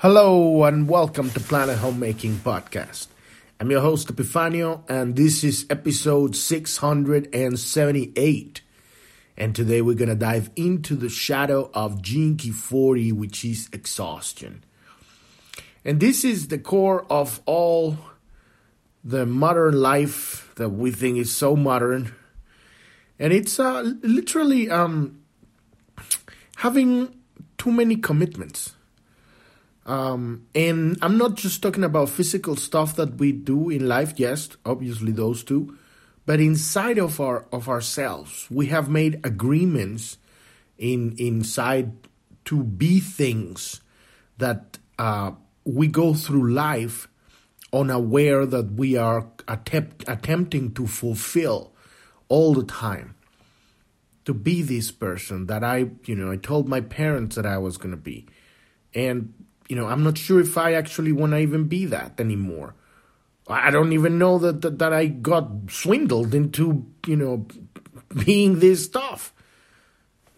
Hello and welcome to Planet Homemaking Podcast. I'm your host Epifanio and this is episode 678. And today we're going to dive into the shadow of Key 40 which is exhaustion. And this is the core of all the modern life that we think is so modern. And it's uh, literally um, having too many commitments um, and I'm not just talking about physical stuff that we do in life, yes, obviously those two, but inside of our of ourselves, we have made agreements in inside to be things that uh, we go through life unaware that we are attempt, attempting to fulfill all the time. To be this person that I, you know, I told my parents that I was going to be. And you know, I'm not sure if I actually want to even be that anymore. I don't even know that, that, that I got swindled into, you know, being this stuff.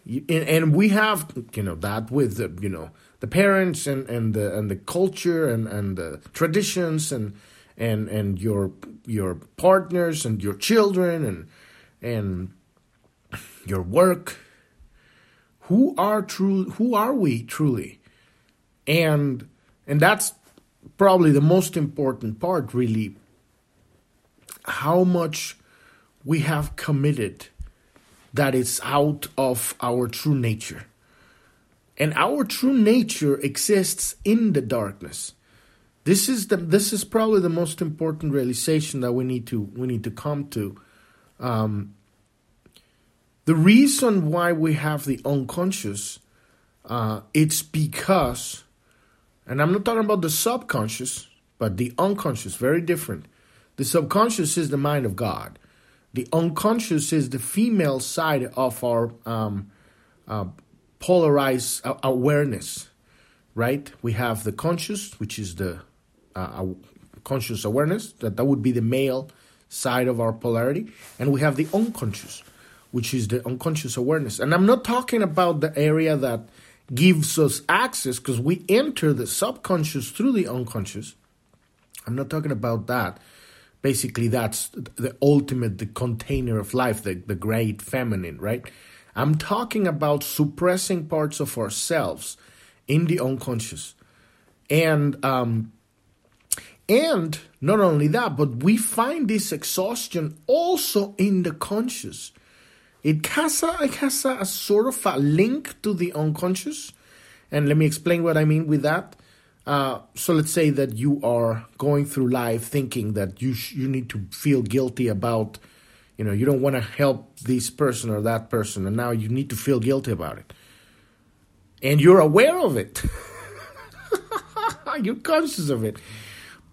And, and we have, you know, that with the, you know, the parents and, and the and the culture and, and the traditions and and and your your partners and your children and and your work. Who are true? Who are we truly? And and that's probably the most important part really. How much we have committed that is out of our true nature. And our true nature exists in the darkness. This is the this is probably the most important realization that we need to we need to come to. Um, the reason why we have the unconscious uh, it's because and I'm not talking about the subconscious, but the unconscious, very different. The subconscious is the mind of God. The unconscious is the female side of our um, uh, polarized awareness, right? We have the conscious, which is the uh, conscious awareness, that, that would be the male side of our polarity. And we have the unconscious, which is the unconscious awareness. And I'm not talking about the area that gives us access because we enter the subconscious through the unconscious. I'm not talking about that. Basically, that's the ultimate, the container of life, the, the great feminine, right? I'm talking about suppressing parts of ourselves in the unconscious. And um, and not only that, but we find this exhaustion also in the conscious. It has a, it has a, sort of a link to the unconscious. And let me explain what I mean with that. Uh, so let's say that you are going through life thinking that you sh- you need to feel guilty about, you know, you don't want to help this person or that person, and now you need to feel guilty about it, and you're aware of it. you're conscious of it,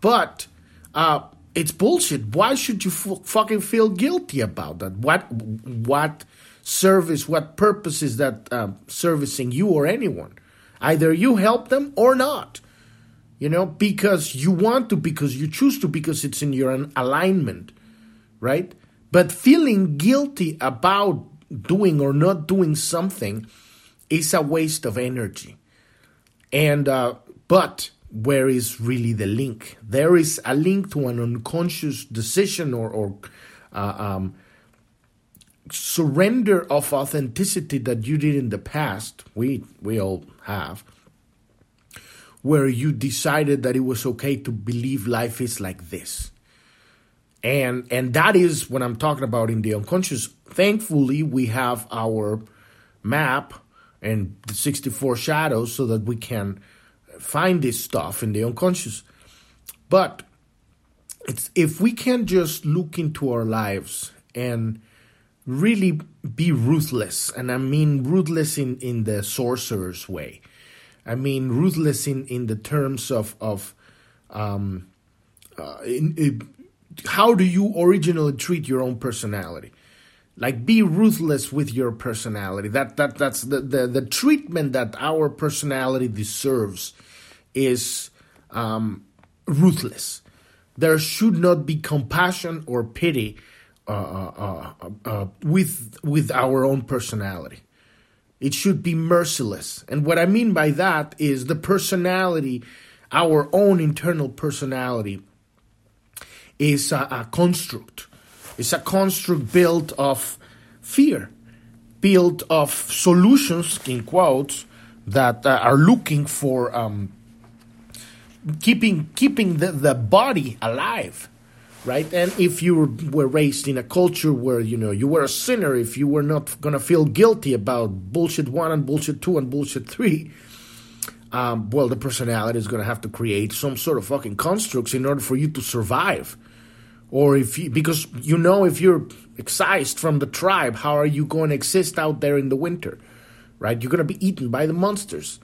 but uh, it's bullshit. Why should you f- fucking feel guilty about that? What what service, what purpose is that uh, servicing you or anyone? Either you help them or not. You know, because you want to, because you choose to, because it's in your alignment, right? But feeling guilty about doing or not doing something is a waste of energy. And uh, but where is really the link? There is a link to an unconscious decision or, or uh, um, surrender of authenticity that you did in the past. We we all have, where you decided that it was okay to believe life is like this, and and that is what I'm talking about in the unconscious. Thankfully, we have our map and the 64 shadows so that we can find this stuff in the unconscious. But it's if we can just look into our lives and really be ruthless, and I mean ruthless in, in the sorcerer's way. I mean ruthless in, in the terms of of um, uh, in, in, how do you originally treat your own personality? like be ruthless with your personality that that that's the the, the treatment that our personality deserves is um, ruthless there should not be compassion or pity uh, uh, uh, uh with with our own personality It should be merciless. And what I mean by that is the personality, our own internal personality, is a, a construct. It's a construct built of fear, built of solutions, in quotes, that uh, are looking for um, keeping keeping the, the body alive right? And if you were raised in a culture where you know you were a sinner if you were not going to feel guilty about bullshit one and bullshit two and bullshit three um, well the personality is going to have to create some sort of fucking constructs in order for you to survive. Or if you because you know if you're excised from the tribe how are you going to exist out there in the winter right? You're going to be eaten by the monsters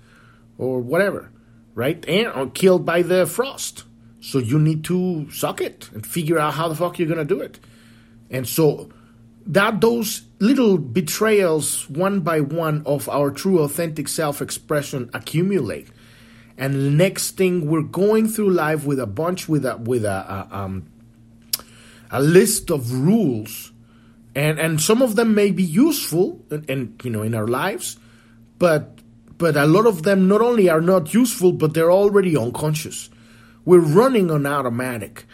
or whatever right and or killed by the frost so you need to suck it and figure out how the fuck you're gonna do it. And so that those little betrayals one by one of our true authentic self-expression accumulate. And the next thing we're going through life with a bunch with a with a, a um a list of rules and and some of them may be useful and, and you know in our lives but but a lot of them not only are not useful but they're already unconscious we're running on automatic.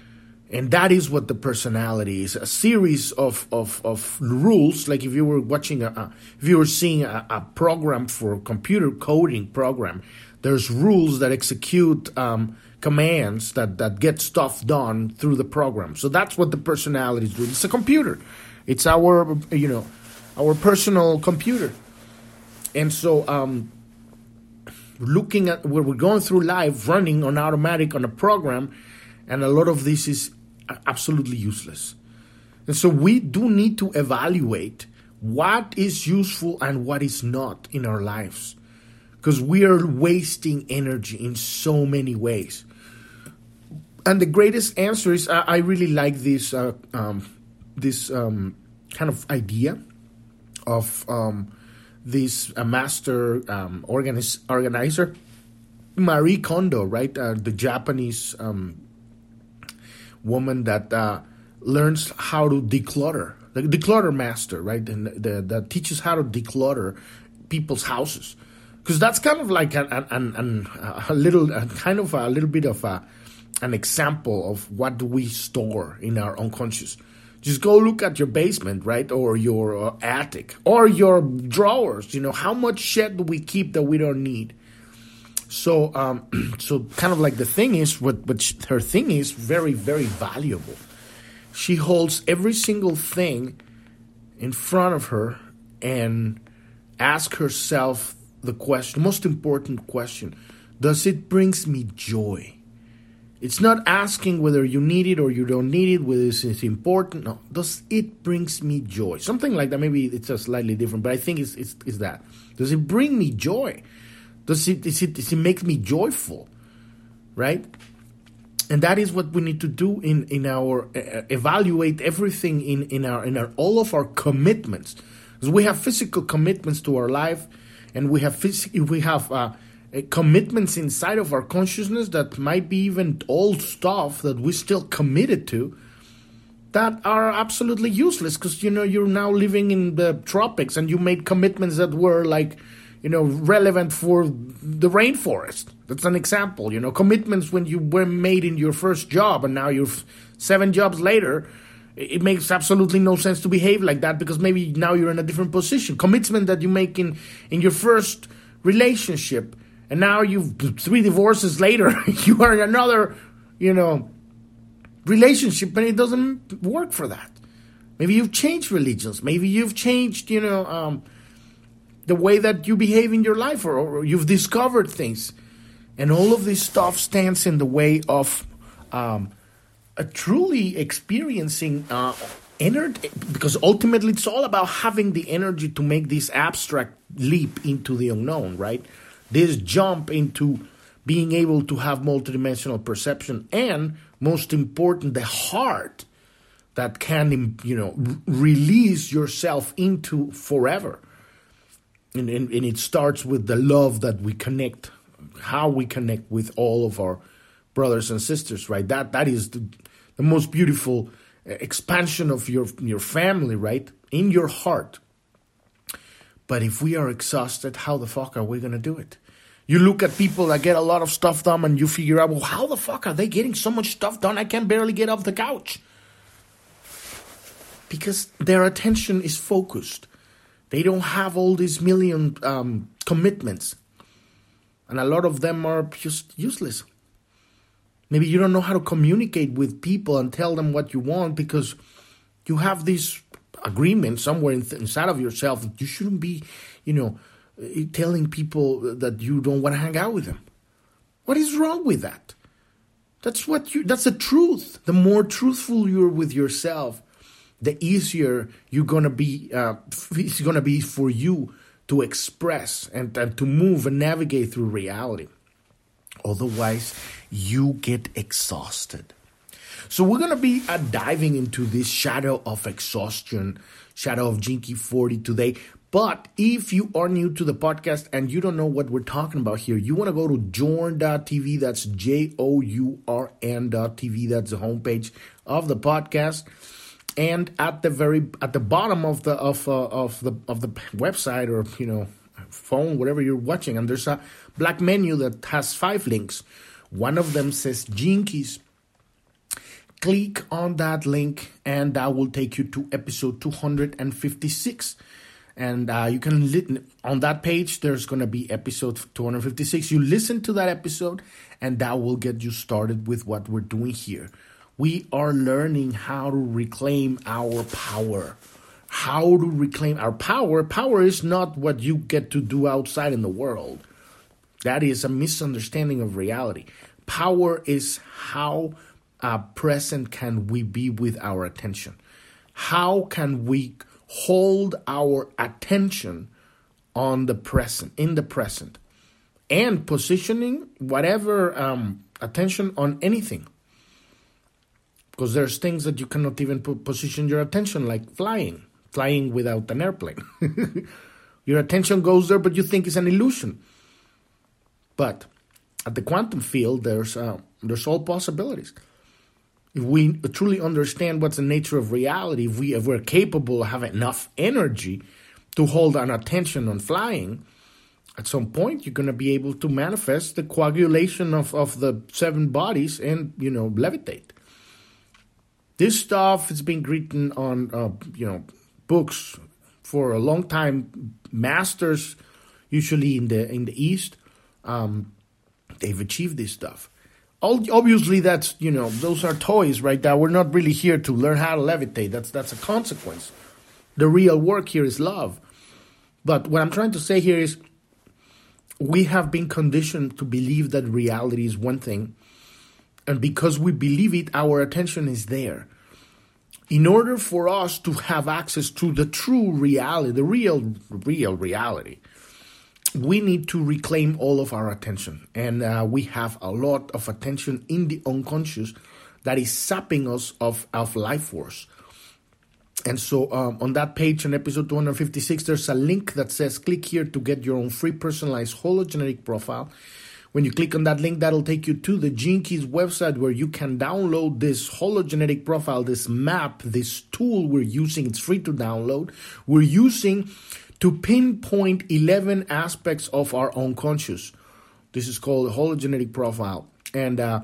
And that is what the personality is a series of, of, of rules. Like if you were watching, a, if you were seeing a, a, program for computer coding program, there's rules that execute um, commands that, that get stuff done through the program. So that's what the personality is doing. It's a computer, it's our, you know, our personal computer. And so, um, looking at where we're going through life running on automatic on a program and a lot of this is absolutely useless. And so we do need to evaluate what is useful and what is not in our lives because we are wasting energy in so many ways. And the greatest answer is i, I really like this uh, um, this um, kind of idea of um, this uh, master um, organiz- organizer, Marie Kondo, right? Uh, the Japanese um, woman that uh, learns how to declutter, the declutter master, right? And the, that teaches how to declutter people's houses. Because that's kind of like an, an, an, a little, a kind of a little bit of a, an example of what we store in our unconscious. Just go look at your basement, right? Or your uh, attic or your drawers. You know, how much shit do we keep that we don't need? So, um, so kind of like the thing is, what, what she, her thing is very, very valuable. She holds every single thing in front of her and ask herself the question, most important question, does it brings me joy? It's not asking whether you need it or you don't need it, whether it's, important. No, does it brings me joy? Something like that. Maybe it's a slightly different, but I think it's, it's, it's that. Does it bring me joy? Does it, is it, does it make me joyful? Right? And that is what we need to do in, in our, uh, evaluate everything in, in our, in our, all of our commitments. Because we have physical commitments to our life and we have, phys- we have, uh, Uh, commitments inside of our consciousness that might be even old stuff that we still committed to that are absolutely useless because you know you're now living in the tropics and you made commitments that were like you know relevant for the rainforest. That's an example you know commitments when you were made in your first job and now you're seven jobs later it makes absolutely no sense to behave like that because maybe now you're in a different position. Commitment that you make in in your first relationship and now you've three divorces later you are in another you know relationship and it doesn't work for that. Maybe you've changed religions. Maybe you've changed you know um, the way that you behave in your life or, or, you've discovered things. And all of this stuff stands in the way of um, truly experiencing uh, energy because ultimately it's all about having the energy to make this abstract leap into the unknown right this jump into being able to have multidimensional perception and most important the heart that can you know release yourself into forever. And, and, and it starts with the love that we connect how we connect with all of our brothers and sisters right? That that is the, the most beautiful eh, expansion of your your family right? In your heart But if we are exhausted, how the fuck are we going to do it? You look at people that get a lot of stuff done and you figure out, well, how the fuck are they getting so much stuff done? I can barely get off the couch. Because their attention is focused. They don't have all these million um, commitments. And a lot of them are just useless. Maybe you don't know how to communicate with people and tell them what you want because you have this agreement somewhere inside of yourself that you shouldn't be, you know, eh, telling people that you don't want to hang out with them. What is wrong with that? That's what you that's the truth. The more truthful you're with yourself, the easier you're gonna be uh, it's gonna be for you to express and, and to move and navigate through reality. Otherwise, you get exhausted. So we're going to be uh, diving into this shadow of exhaustion, shadow of Gene Key 40 today. But if you are new to the podcast and you don't know what we're talking about here, you want to go to journ.tv. That's J O U R N.tv. That's the homepage of the podcast. And at the very at the bottom of the of uh, of the of the website or you know phone whatever you're watching, and there's a black menu that has five links. One of them says Keys click on that link and that will take you to episode 256 and uh, you can li- on that page there's going to be episode 256 you listen to that episode and that will get you started with what we're doing here. We are learning how to reclaim our power. How to reclaim our power? Power is not what you get to do outside in the world. That is a misunderstanding of reality. Power is how uh, present can we be with our attention? How can we hold our attention on the present, in the present, and positioning whatever um, attention on anything? Because there's things that you cannot even position your attention, like flying, flying without an airplane. your attention goes there, but you think it's an illusion. But at the quantum field, there's uh, there's all possibilities if we truly understand what's the nature of reality, if, we, if we're capable of having enough energy to hold our attention on flying, at some point you're going to be able to manifest the coagulation of, of the seven bodies and, you know, levitate. This stuff has been written on, uh, you know, books for a long time. Masters, usually in the in the East, um, they've achieved this stuff obviously that's you know those are toys right That we're not really here to learn how to levitate. That's that's a consequence. The real work here is love. But what i'm trying to say here is we have been conditioned to believe that reality is one thing and because we believe it our attention is there. In order for us to have access to the true reality the real real reality we need to reclaim all of our attention. And uh, we have a lot of attention in the unconscious that is sapping us of, of life force. And so um, on that page on episode 256, there's a link that says click here to get your own free personalized hologenetic profile. When you click on that link, that'll take you to the Gene Keys website where you can download this hologenetic profile, this map, this tool we're using. It's free to download. We're using to pinpoint 11 aspects of our unconscious. This is called a hologenetic profile. And, uh,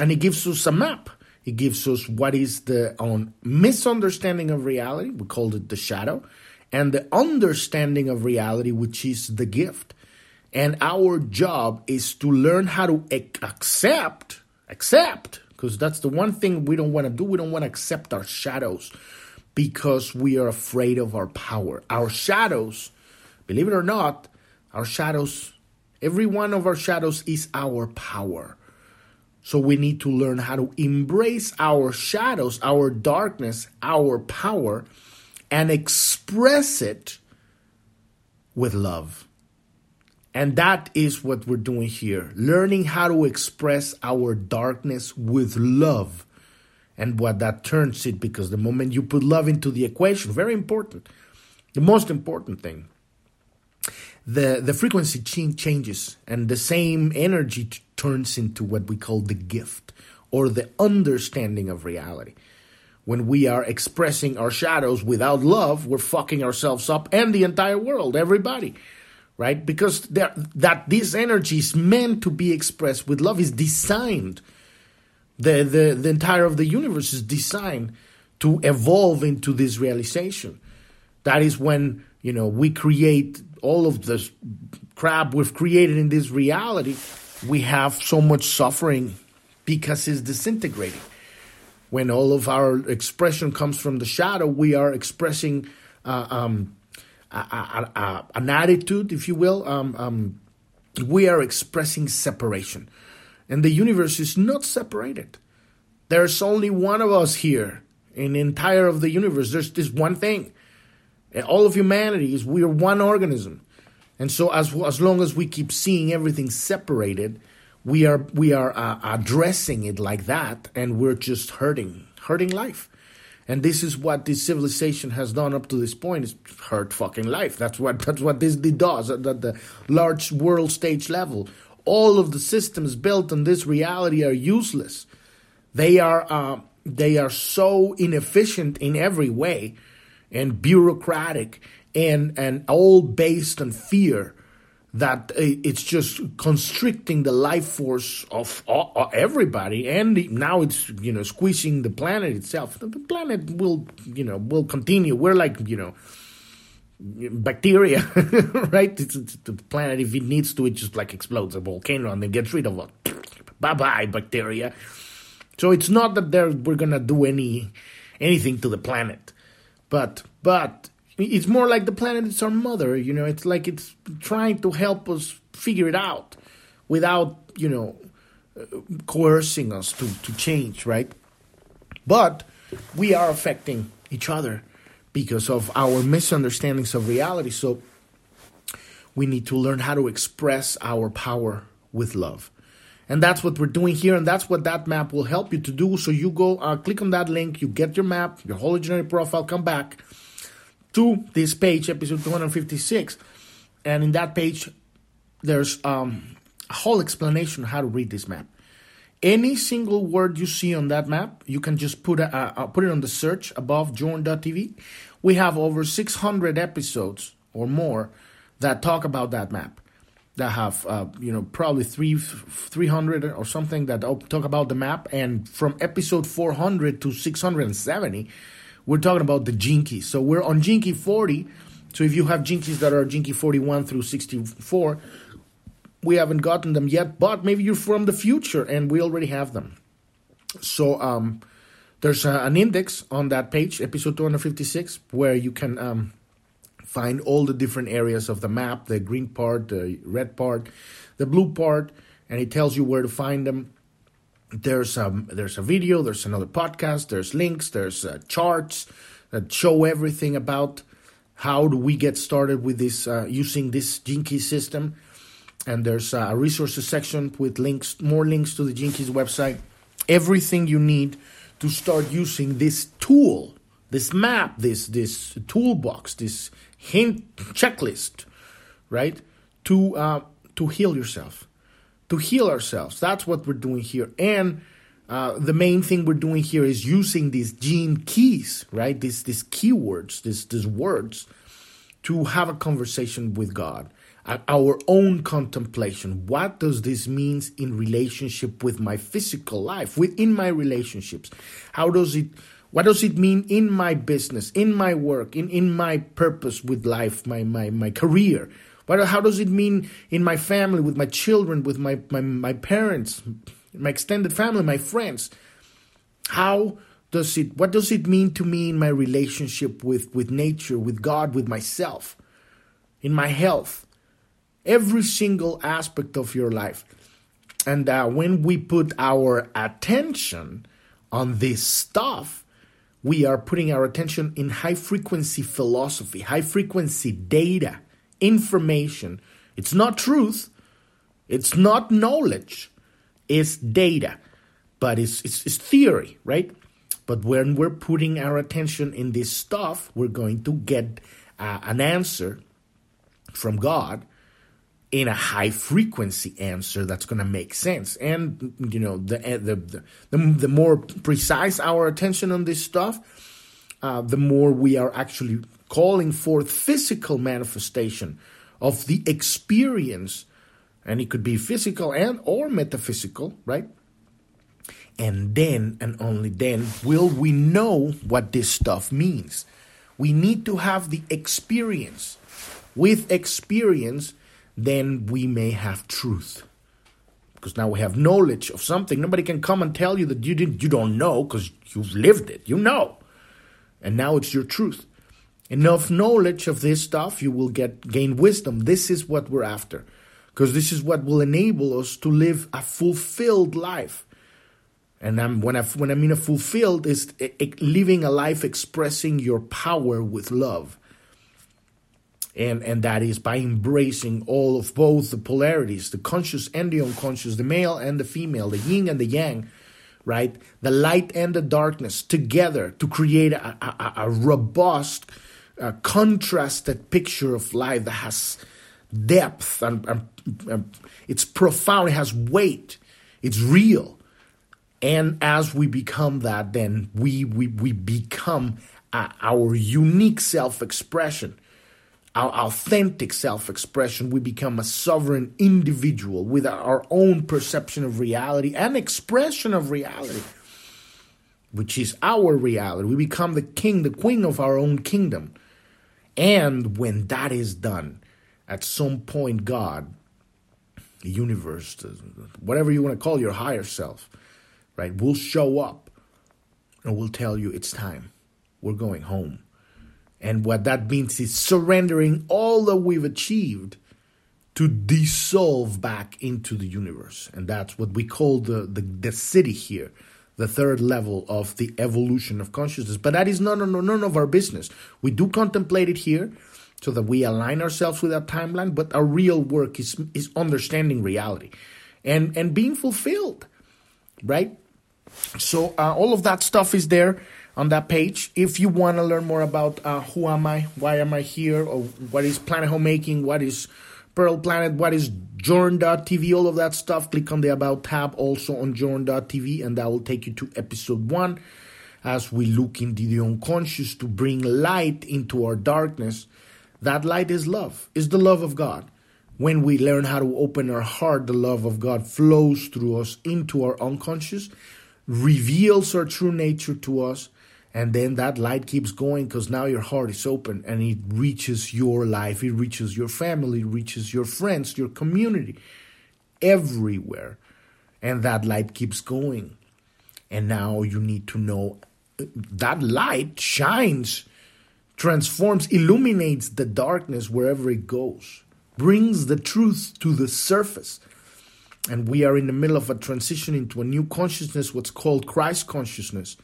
and it gives us a map. It gives us what is the um, misunderstanding of reality. We called it the shadow. And the understanding of reality, which is the gift. And our job is to learn how to accept, accept, because that's the one thing we don't want to do. We don't want to accept our shadows because we are afraid of our power. Our shadows, believe it or not, our shadows, every one of our shadows is our power. So we need to learn how to embrace our shadows, our darkness, our power, and express it with love. And that is what we're doing here learning how to express our darkness with love and what that turns it because the moment you put love into the equation very important the most important thing the the frequency changes and the same energy turns into what we call the gift or the understanding of reality when we are expressing our shadows without love, we're fucking ourselves up and the entire world, everybody. Right? Because that this energy is meant to be expressed with love is designed. The, the, the entire of the universe is designed to evolve into this realization. That is when, you know, we create all of this crap we've created in this reality. We have so much suffering because it's disintegrating when all of our expression comes from the shadow, we are expressing uh, um, a, a, a, an attitude, if you will. Um, um, we are expressing separation. And the universe is not separated. There's only one of us here in the entire of the universe. There's this one thing. All of humanity is we are one organism. And so as as long as we keep seeing everything separated, we are we are uh, addressing it like that, and we're just hurting hurting life. And this is what this civilization has done up to this point: is hurt fucking life. That's what that's what this does at the large world stage level. All of the systems built on this reality are useless. They are uh, they are so inefficient in every way, and bureaucratic, and and all based on fear that it's just constricting the life force of everybody. And now it's you know squeezing the planet itself. The planet will you know will continue. We're like you know bacteria right? It's, it's the planet if it needs to it just like explodes a volcano and then gets rid of it bye bye bacteria. So it's not that we're gonna do any anything to the planet but but it's more like the planet is our mother, you know, it's like it's trying to help us figure it out without, you know, uh, coercing us to, to change, right? But we are affecting each other because of our misunderstandings of reality. So we need to learn how to express our power with love. And that's what we're doing here, and that's what that map will help you to do. So you go, uh, click on that link, you get your map, your hologenetic profile, come back to this page, episode 256. And in that page, there's um, a whole explanation how to read this map. Any single word you see on that map, you can just put a, put it on the search above journ.tv. We have over 600 episodes or more that talk about that map. That have uh, you know probably three 300 or something that talk about the map, and from episode 400 to 670 we're talking about the Keys. So we're on Gene Key 40. So if you have Gene Keys that are Gene Key 41 through 64, we haven't gotten them yet, but maybe you're from the future and we already have them. So um, there's a, an index on that page, episode 256, where you can um, find all the different areas of the map the green part, the red part, the blue part, and it tells you where to find them there's a there's a video, there's another podcast, there's links, there's uh, charts that show everything about how do we get started with this uh, using this Key system. And there's a resources section with links, more links to the Keys website. Everything you need to start using this tool, this map, this this toolbox, this hint checklist, right? To uh, to heal yourself to heal ourselves. That's what we're doing here. And uh, the main thing we're doing here is using these gene keys, right? These these keywords, these these words, to have a conversation with God, our own contemplation. What does this mean in relationship with my physical life, within my relationships? How does it? What does it mean in my business, in my work, in, in my purpose with life, my, my, my career? But how does it mean in my family, with my children, with my, my, my parents, my extended family, my friends? How does it, what does it mean to me in my relationship with, with nature, with God, with myself, in my health? Every single aspect of your life. And uh, when we put our attention on this stuff, we are putting our attention in high frequency philosophy, high frequency data information. It's not truth. It's not knowledge. It's data, but it's, it's, it's theory, right? But when we're putting our attention in this stuff, we're going to get uh, an answer from God in a high frequency answer that's going to make sense. And you know, the the the, the, the more precise our attention on this stuff, uh, the more we are actually calling forth physical manifestation of the experience, and it could be physical and or metaphysical, right? And then and only then will we know what this stuff means. We need to have the experience. With experience, then we may have truth. Because now we have knowledge of something. Nobody can come and tell you that you didn't you don't know because you've lived it. You know. And now it's your truth. Enough knowledge of this stuff, you will get gain wisdom. This is what we're after. Because this is what will enable us to live a fulfilled life. And I'm, when I when I mean a fulfilled is eh, eh, living a life expressing your power with love and and that is by embracing all of both the polarities the conscious and the unconscious the male and the female the yin and the yang right? The light and the darkness together to create a, a, a robust contrasted picture of life that has depth and, and, and it's profound it has weight it's real. And as we become that then we we, we become uh, our unique self-expression our authentic self expression, we become a sovereign individual with our own perception of reality and expression of reality, which is our reality. We become the king, the queen of our own kingdom. And when that is done, at some point, God, the universe, whatever you want to call your higher self, right, will show up and will tell you it's time. We're going home and what that means is surrendering all that we've achieved to dissolve back into the universe. And that's what we call the, the, the siddhi here, the third level of the evolution of consciousness. But that is none, none, none of our business. We do contemplate it here so that we align ourselves with our timeline, but our real work is, is understanding reality and, and being fulfilled, right? So uh, all of that stuff is there on that page. If you want to learn more about uh, who am I, why am I here, or what is Planet Homemaking, what is Pearl Planet, what is Journ.tv, all of that stuff, click on the About tab also on Journ.tv, and that will take you to episode one as we look into the unconscious to bring light into our darkness. That light is love, is the love of God. When we learn how to open our heart, the love of God flows through us into our unconscious, reveals our true nature to us, and then that light keeps going because now your heart is open and it reaches your life it reaches your family it reaches your friends your community everywhere. And that light keeps going. And now you need to know that light shines transforms illuminates the darkness wherever it goes brings the truth to the surface. And we are in the middle of a transition into a new consciousness what's called christ consciousness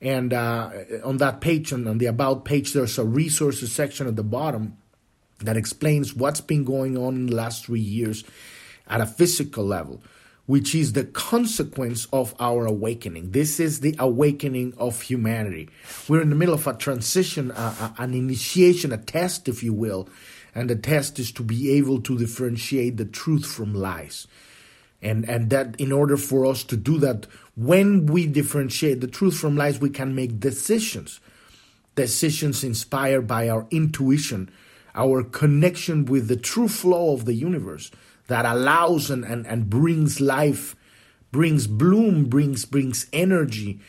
and uh, on that page, on, on the About page, there's a resources section at the bottom that explains what's been going on in the last three years at a physical level, which is the consequence of our awakening. This is the awakening of humanity. We're in the middle of a transition, an initiation, a test, if you will. And the test is to be able to differentiate the truth from lies. And, and that in order for us to do that, when we differentiate the truth from lies, we can make decisions. Decisions inspired by our intuition, our connection with the true flow of the universe that allows and, and, and brings life, brings bloom, brings brings energy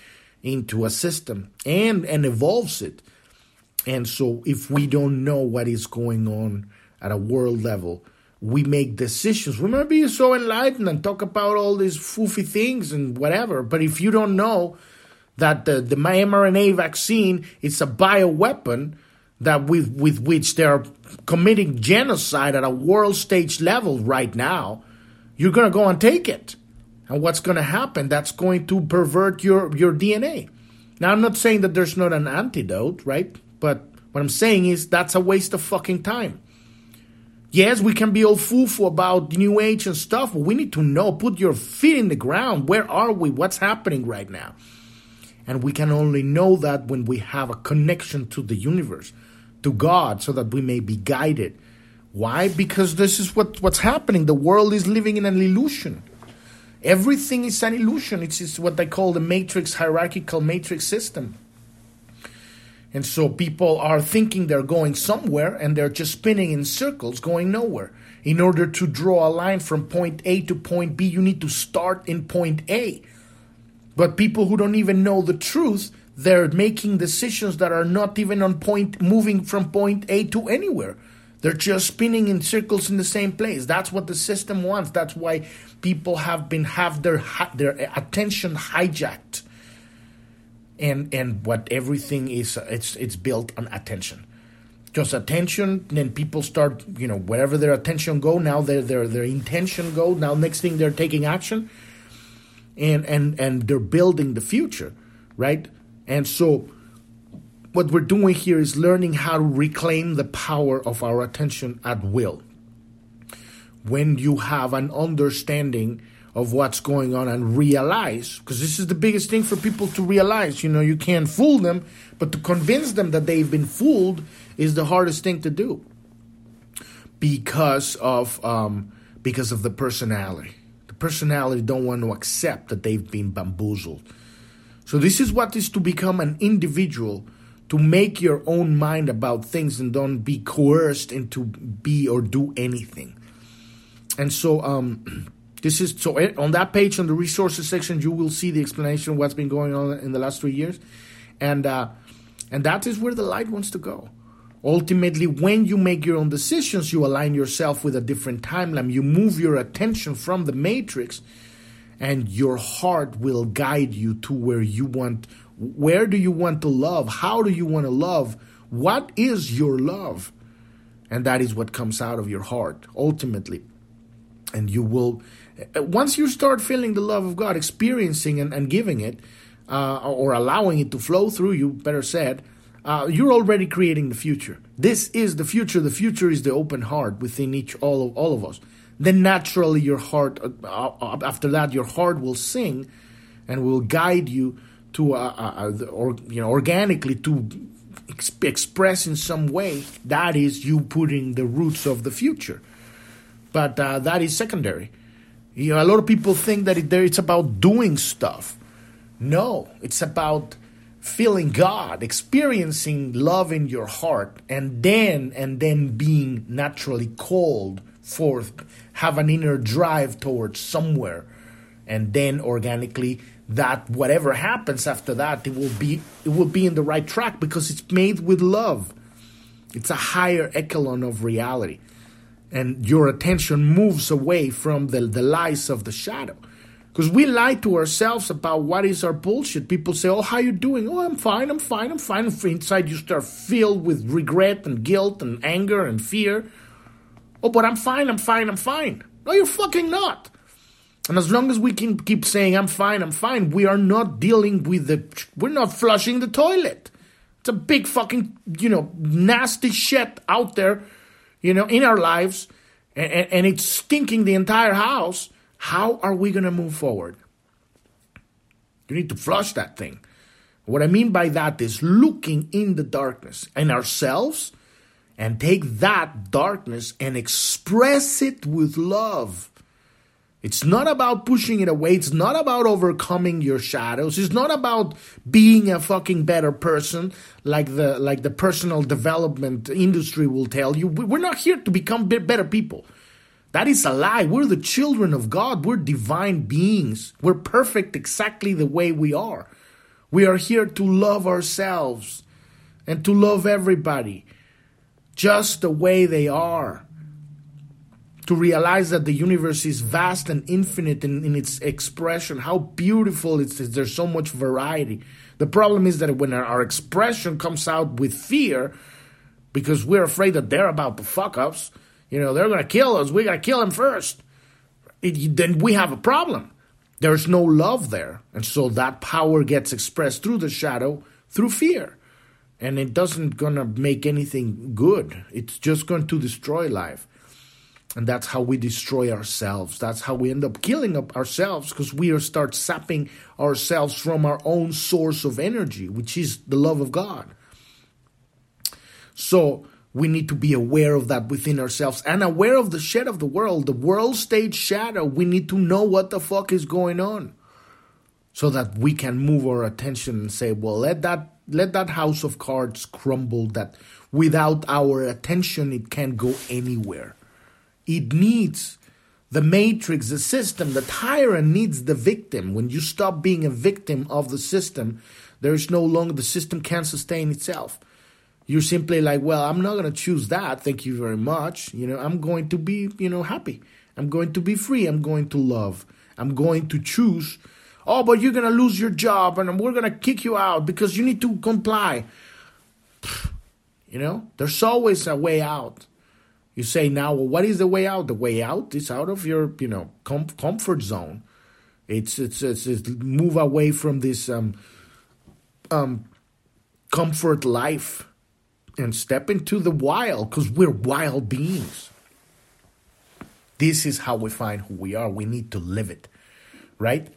into a system and, and evolves it. And so if we don't know what is going on at a world level, we make decisions. Might be so enlightened and talk about all these foofy things and whatever, but if you don't know that the, the mRNA vaccine is a bioweapon that with, with which they're committing genocide at a world stage level right now, you're going to go and take it. And what's going to happen? That's going to pervert your, your DNA. Now, I'm not saying that there's not an antidote, right? But what I'm saying is that's a waste of fucking time. Yes, we can be all fooful about New Age and stuff, but we need to know, put your feet in the ground. Where are we? What's happening right now? And we can only know that when we have a connection to the universe, to God, so that we may be guided Why? Because this is what, what's happening. The world is living in an illusion. Everything is an illusion. It's, it's what they call the matrix, hierarchical matrix system. And so people are thinking they're going somewhere and they're just spinning in circles, going nowhere. In order to draw a line from point A to point B, you need to start in point A. But people who don't even know the truth, they're making decisions that are not even on point, moving from point A to anywhere. They're just spinning in circles in the same place. That's what the system wants. That's why people have been have their their attention hijacked. And and what everything is it's it's built on attention. Just attention, then people start, you know, wherever their attention go, now their their their intention go. Now next thing they're taking action. And and and they're building the future, right? And so what we're doing here is learning how to reclaim the power of our attention at will. When you have an understanding of what's going on and realize, because this is the biggest thing for people to realize, you know, you can't fool them, but to convince them that they've been fooled is the hardest thing to do because of um, because of the personality. The personality don't want to accept that they've been bamboozled. So this is what is to become an individual to make your own mind about things and don't be coerced into be or do anything. And so um, this is so eh, on that page on the resources section you will see the explanation of what's been going on in the last three years, and uh, and that is where the light wants to go. Ultimately, when you make your own decisions, you align yourself with a different timeline. You move your attention from the matrix, and your heart will guide you to where you want where do you want to love? How do you want to love? What is your love? And that is what comes out of your heart ultimately. And you will, once you start feeling the love of God, experiencing and, and giving it, uh, or allowing it to flow through you, better said, uh, you're already creating the future. This is the future. The future is the open heart within each all of all of us. Then naturally, your heart. Uh, uh after that, your heart will sing, and will guide you to uh, uh, uh, or you know organically to exp- express in some way that is you putting the roots of the future but that is secondary you know a lot of people think that it, it's about doing stuff. No it's about feeling god experiencing love in your heart and then and then being naturally called forth have an inner drive towards somewhere. And then organically that whatever happens after that it will be it will be in the right track because it's made with love. It's a higher echelon of reality and your attention moves away from the, the lies of the shadow. Because we lie to ourselves about what is our bullshit. People say oh how you doing? Oh i'm fine i'm fine i'm fine. Inside you start filled with regret and guilt and anger and fear. Oh but i'm fine i'm fine i'm fine. No you're fucking not. And as long as we can keep saying, I'm fine, I'm fine, we are not dealing with the, we're not flushing the toilet. It's a big fucking, you know, nasty shit out there, you know, in our lives, and, and it's stinking the entire house. How are we going to move forward? You need to flush that thing. What I mean by that is looking in the darkness and ourselves and take that darkness and express it with love it's not about pushing it away. It's not about overcoming your shadows. It's not about being a fucking better person like the like the personal development industry will tell you. We're not here to become better people. That is a lie. We're the children of God. We're divine beings. We're perfect exactly the way we are. We are here to love ourselves and to love everybody just the way they are to realize that the universe is vast and infinite in, in its expression, how beautiful it is. There's so much variety. The problem is that when our, expression comes out with fear, because we're afraid that they're about to fuck us, you know, they're going to kill us, we got to kill them first, it, then we have a problem. There's no love there. And so that power gets expressed through the shadow, through fear. And it doesn't to make anything good. It's just going to destroy life. And that's how we destroy ourselves. That's how we end up killing up ourselves because we start sapping ourselves from our own source of energy, which is the love of God. So we need to be aware of that within ourselves and aware of the shit of the world, the world stage shadow. We need to know what the fuck is going on so that we can move our attention and say, well, let that let that house of cards crumble that without our attention it can't go anywhere. It needs the matrix, the system, the tyrant needs the victim. When you stop being a victim of the system, there is no longer the system can't sustain itself. You're simply like, well, I'm not going to choose that. Thank you very much. You know, I'm going to be, you know, happy. I'm going to be free. I'm going to love. I'm going to choose. Oh, but you're going to lose your job and we're going to kick you out because you need to comply. You know, there's always a way out. You say now, well, what is the way out? The way out is out of your, you know, com- comfort zone. It's, it's it's it's move away from this um, um, comfort life and step into the wild because we're wild beings. This is how we find who we are. We need to live it, right?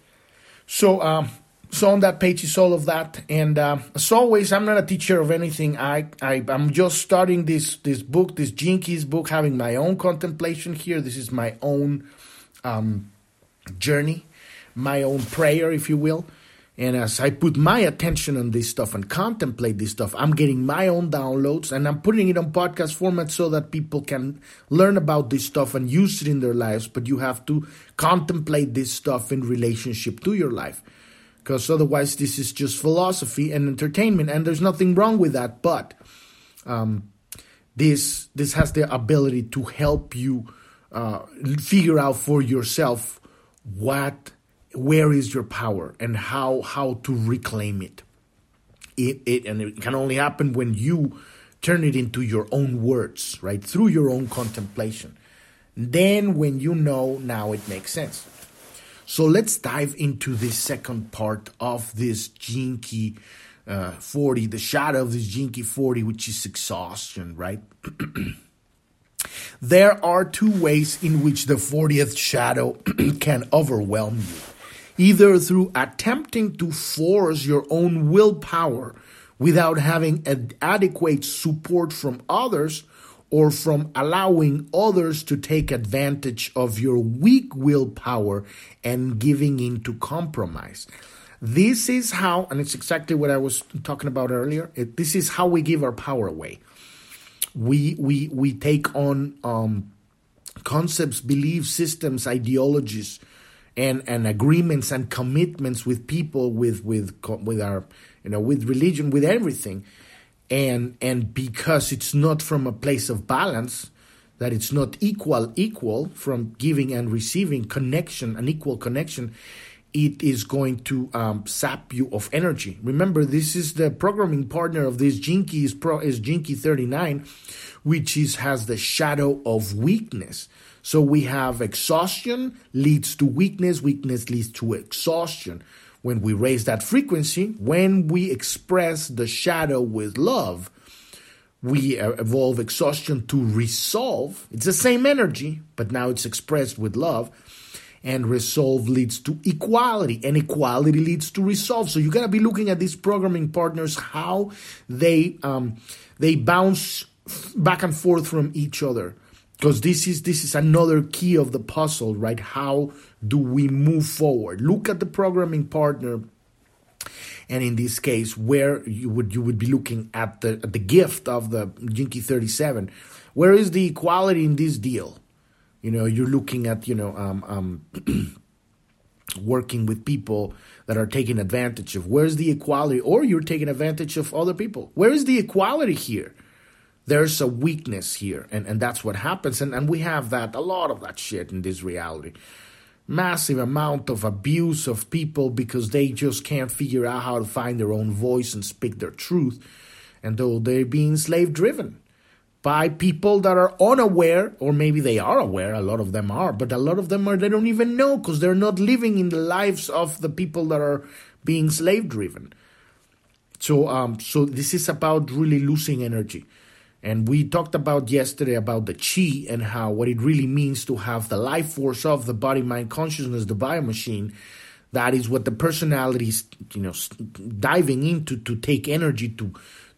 So, um, so on that page is all of that. And uh, as always, I'm not a teacher of anything. I, I I'm just starting this this book, this Keys book, having my own contemplation here. This is my own um, journey, my own prayer, if you will. And as I put my attention on this stuff and contemplate this stuff, I'm getting my own downloads and I'm putting it on podcast format so that people can learn about this stuff and use it in their lives. But you have to contemplate this stuff in relationship to your life. Because otherwise, this is just philosophy and entertainment, and there's nothing wrong with that. But um, this this has the ability to help you uh, figure out for yourself what where is your power and how how to reclaim it. It, it and it can only happen when you turn it into your own words, right? Through your own contemplation. Then when you know, now it makes sense. So let's dive into the second part of this Key uh, 40, the shadow of this Key 40, which is exhaustion, right? there are two ways in which the 40th shadow can overwhelm you either through attempting to force your own willpower without having adequate support from others or from allowing others to take advantage of your weak willpower and giving in to compromise. This is how, and it's exactly what I was talking about earlier. It, this is how we give our power away. We we we take on um, concepts, belief systems, ideologies, and and agreements and commitments with people with with with our you know with religion with everything and and because it's not from a place of balance that it's not equal equal from giving and receiving connection an equal connection it is going to um, sap you of energy remember this is the programming partner of this Key is pro is Key 39 which is has the shadow of weakness so we have exhaustion leads to weakness, weakness leads to exhaustion. When we raise that frequency, when we express the shadow with love, we evolve exhaustion to resolve. It's the same energy, but now it's expressed with love. And resolve leads to equality, and equality leads to resolve. So you gotta be looking at these programming partners how they um, they bounce back and forth from each other because this is this is another key of the puzzle right how do we move forward? Look at the programming partner and in this case where you would you would be looking at the at the gift of the Key 37 where is the equality in this deal? You know you're looking at you know um, um, working with people that are taking advantage of where's the equality? Or you're taking advantage of other people. Where is the equality here? There's a weakness here and, and that's what happens and, and we have that a lot of that shit in this reality massive amount of abuse of people because they just can't figure out how to find their own voice and speak their truth. And though they're being slave driven by people that are unaware or maybe they are aware a lot of them are but a lot of them are they don't even know because they're not living in the lives of the people that are being slave driven so um so this is about really losing energy and we talked about yesterday about the chi and how what it really means to have the life force of the body, mind, consciousness, the bio machine. That is what the personality is, you know, diving into to take energy to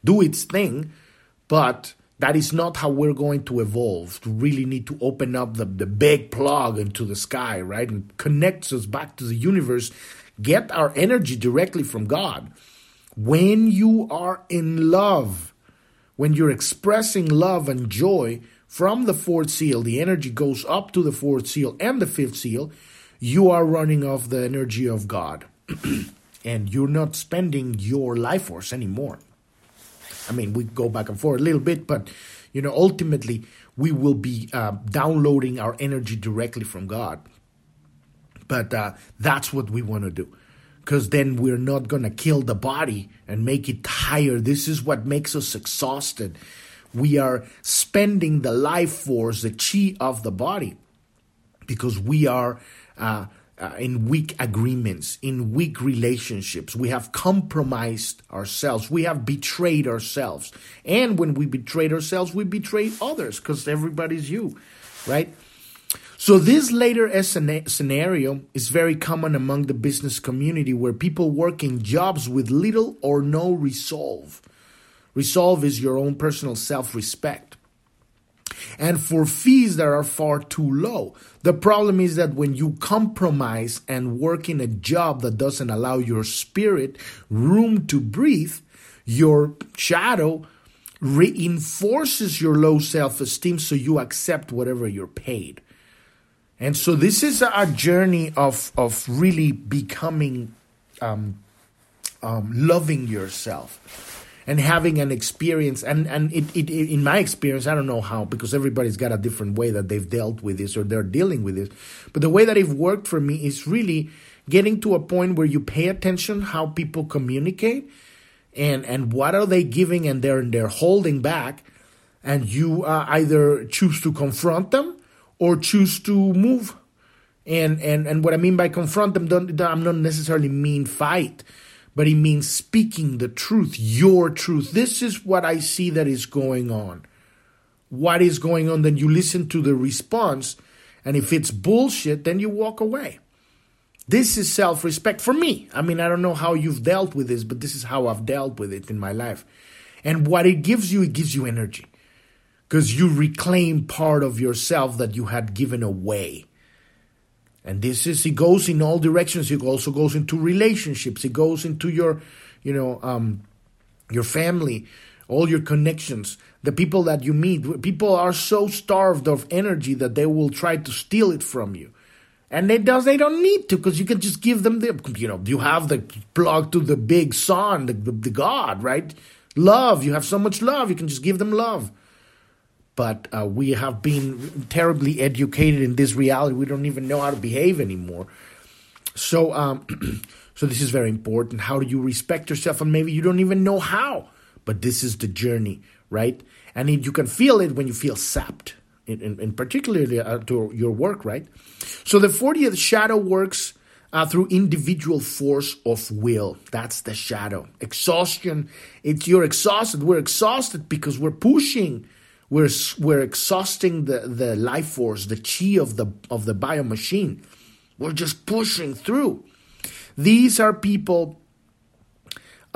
do its thing. But That is not how we're going to evolve. To really need to open up the, the big plug into the sky, right? And connects us back to the universe. Get our energy directly from God. When you are in love, when you're expressing love and joy from the fourth seal, the energy goes up to the fourth seal and the fifth seal, you are running off the energy of God. and you're not spending your life force anymore. I mean, we go back and forth a little bit, but you know, ultimately, we will be uh, downloading our energy directly from God. But uh, that's what we want to do, because then we're not gonna kill the body and make it tired. This is what makes us exhausted. We are spending the life force, the chi of the body, because we are. Uh, uh, in weak agreements, in weak relationships. We have compromised ourselves. We have betrayed ourselves. And when we betrayed ourselves, we betrayed others because everybody's you, right? So, this later scenario is very common among the business community where people work in jobs with little or no resolve. Resolve is your own personal self respect and for fees that are far too low. The problem is that when you compromise and work in a job that doesn't allow your spirit room to breathe, your shadow reinforces your low self esteem so you accept whatever you're paid. And so this is a journey of, of really becoming, um, um, loving yourself and having an experience. And and it, it, it, in my experience i don't know how because everybody's got a different way that they've dealt with this or they're dealing with this. But the way that it worked for me is really getting to a point where you pay attention how people communicate and and what are they giving and they're they're holding back. And you uh, either choose to confront them or choose to move and and and what i mean by confront them don't i'm not necessarily mean fight but it means speaking the truth, your truth. This is what I see that is going on. What is going on? Then you listen to the response, and if it's bullshit, then you walk away. This is self respect for me. I mean, I don't know how you've dealt with this, but this is how I've dealt with it in my life. And what it gives you, it gives you energy because you reclaim part of yourself that you had given away. And this is, it goes in all directions. It also goes into relationships. It goes into your, you know, um, your family, all your connections, the people that you meet. People are so starved of energy that they will try to steal it from you. And they does they don't need to because you can just give them the you know you have the plug to the big sun the, the, the God right love you have so much love you can just give them love but uh, we have been terribly educated in this reality. We don't even know how to behave anymore. So, um, so this is very important. How do you respect yourself? And maybe you don't even know how, but this is the journey, right? And it, you can feel it when you feel sapped, in, in, in particularly uh, to your work, right? So the 40th shadow works uh, through individual force of will. That's the shadow. Exhaustion. It's you're exhausted. We're exhausted because we're pushing we're we're exhausting the, the life force, the chi of the of the bio machine. We're just pushing through. These are people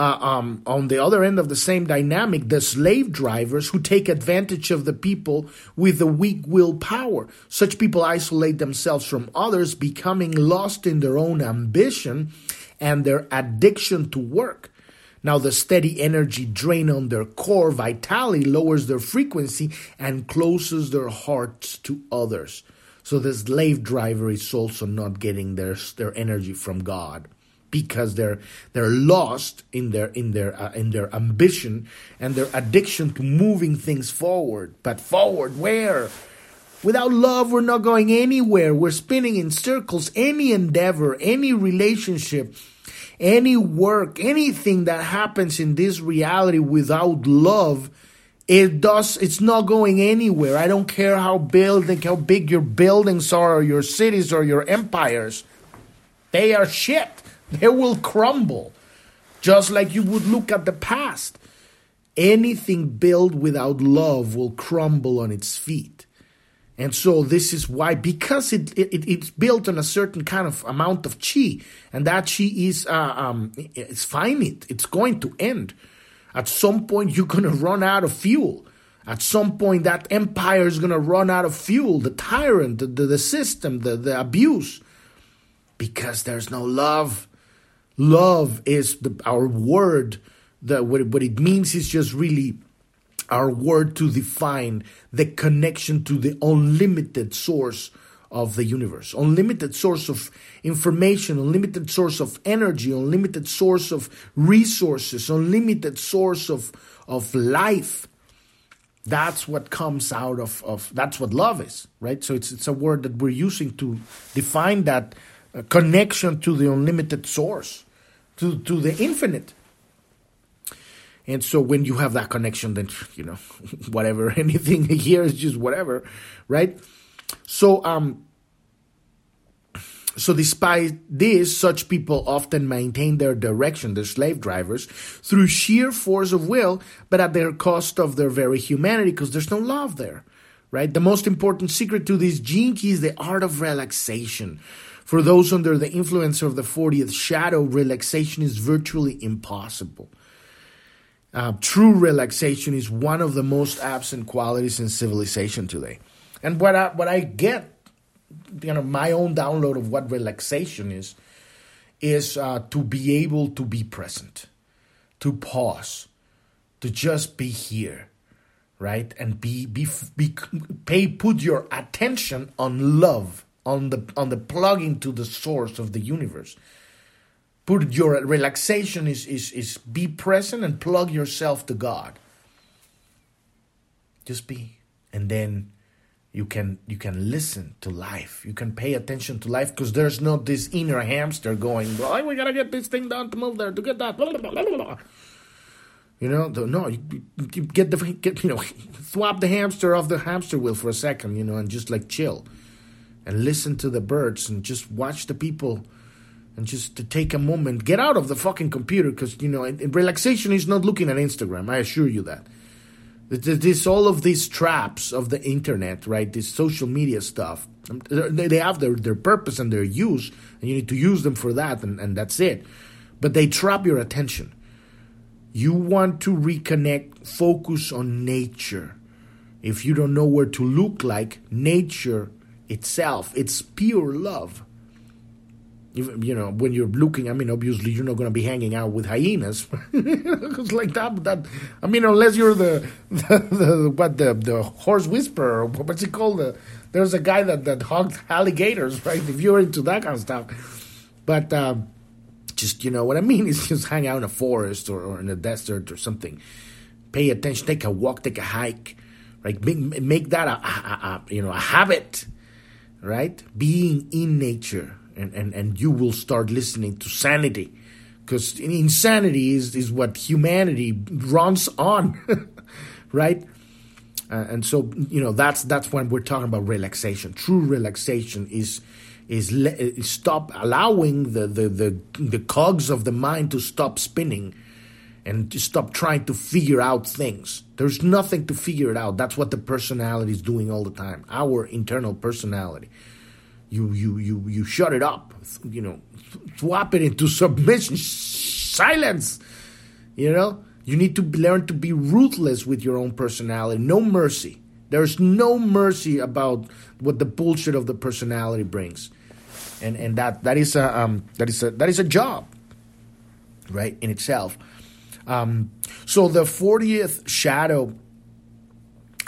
uh, um, on the other end of the same dynamic, the slave drivers who take advantage of the people with the weak willpower. Such people isolate themselves from others, becoming lost in their own ambition and their addiction to work. Now, the steady energy drain on their core vitality lowers their frequency and closes their hearts to others. So, the slave driver is also not getting their, their energy from God because they're they're lost in their in their uh, in their ambition and their addiction to moving things forward. But forward where? Without love, we're not going anywhere. We're spinning in circles. Any endeavor, any relationship any work, anything that happens in this reality without love, it does it's not going anywhere. I don't care how building how big your buildings are or your cities or your empires. They are shit. They will crumble. Just like you would look at the past. Anything built without love will crumble on its feet. And so this is why, because it, it it's built on a certain kind of amount of chi, and that chi is uh, um, it's finite. It's going to end. At some point, you're to run out of fuel. At some point, that empire is to run out of fuel, the tyrant, the, the, the system, the, the abuse, because there's no love. Love is the, our word. The, what, what it means is just really our word to define the connection to the unlimited source of the universe, unlimited source of information, unlimited source of energy, unlimited source of resources, unlimited source of, of life. That's what comes out of, of that's what love is, right? So it's, it's a word that we're using to define that uh, connection to the unlimited source, to, to the infinite. And so when you have that connection, then, you know, whatever, anything here is just whatever, right? So, um, so despite this, such people often maintain their direction, the slave drivers, through sheer force of will, but at their cost of their very humanity, because there's no love there, right? The most important secret to this key is the art of relaxation. For those under the influence of the 40th shadow, relaxation is virtually impossible. Uh, true relaxation is one of the most absent qualities in civilization today. And what I, what I get, you know, my own download of what relaxation is, is uh, to be able to be present, to pause, to just be here, right? And be, be, be pay, put your attention on love, on the, on the plugging to the source of the universe put your relaxation is, is, is be present and plug yourself to God. Just be. And then you can you can listen to life. You can pay attention to life because there's not this inner hamster going, well, we gotta get this thing done to move there to get that. Blah, blah, blah, you know, the, no, you, you get the get you know, swap the hamster off the hamster wheel for a second, you know, and just like chill, and listen to the birds and just watch the people and just to take a moment, get out of the fucking computer because you know relaxation is not looking at Instagram. I assure you that. This all of these traps of the internet, right? This social media stuff. Um, they have their, their purpose and their use, and you need to use them for that, and, and that's it. But they trap your attention. You want to reconnect, focus on nature. If you don't know where to look like, nature itself, it's pure love you know, when you're looking, I mean, obviously you're not going to be hanging out with hyenas. like that, that. I mean, unless you're the, the, the what the the horse whisperer, what's it called? The, there's a guy that that hugged alligators, right? If you're into that kind of stuff, but um, just you know what I mean is just hang out in a forest or, or in a desert or something. Pay attention, take a walk, take a hike, right? Make, make that a, a, a you know a habit, right? Being in nature and, and, and you will start listening to sanity. Because insanity is, is what humanity runs on right? Uh, and so you know that's that's when we're talking about relaxation. True relaxation is is, le- is stop allowing the, the the the cogs of the mind to stop spinning and to stop trying to figure out things. There's nothing to figure it out. That's what the personality is doing all the time. Our internal personality you you you you shut it up you know swap it into submission silence. You know you need to learn to be ruthless with your own personality. No mercy. There's no mercy about what the bullshit of the personality brings. And and that that is a um, that is a that is a job right in itself. Um, so the 40th shadow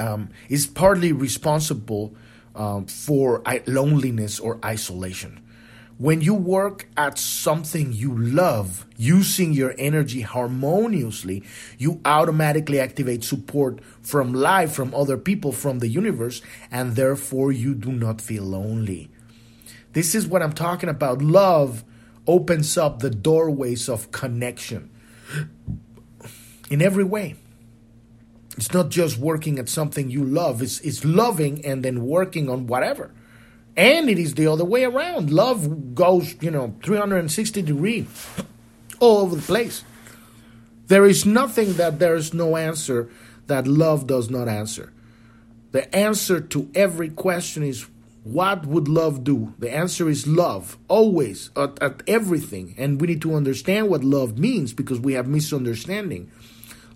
um, is partly responsible um, for loneliness or isolation. When you work at something you love, using your energy harmoniously, you automatically activate support from life, from other people, from the universe, and therefore you do not feel lonely. This is what I'm talking about. Love opens up the doorways of connection in every way. It's not just working at something you love, it's, it's loving and then working on whatever. And it is the other way around. Love goes, you know, 360 degree all over the place. There is nothing that there is no answer that love does not answer. The answer to every question is what would love do? The answer is love, always, at, at everything. And we need to understand what love means because we have misunderstanding.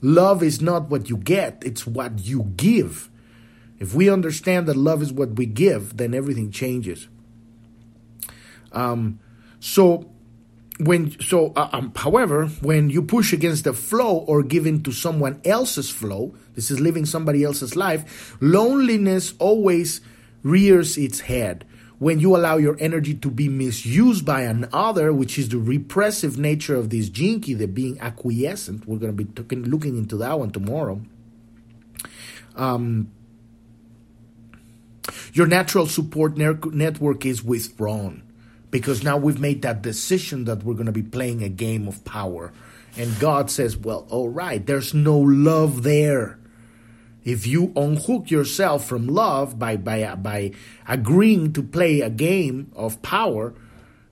Love is not what you get, it's what you give. If we understand that love is what we give, then everything changes. Um, so when so uh, um, however when you push against the flow or give in to someone else's flow this is living somebody else's life loneliness always rears its head when you allow your energy to be misused by another, which is the repressive nature of this key, the being acquiescent. We're going to be talking, looking into that one tomorrow. Um, your natural support ne- network is withdrawn because now we've made that decision that we're going to be playing a game of power. And God says, well, all right, there's no love there if you unhook yourself from love by by by agreeing to play a game of power,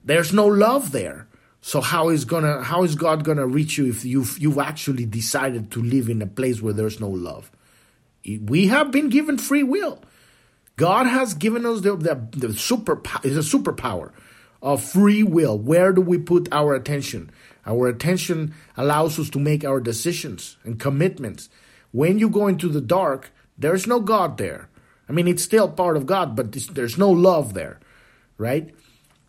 there's no love there. So how is gonna how is God gonna reach you if you've you've actually decided to live in a place where there's no love? We have been given free will. God has given us the the, the super is a superpower of free will. Where do we put our attention? Our attention allows us to make our decisions and commitments when you go into the dark, there's no God there. I mean, it's still part of God, but there's no love there, right?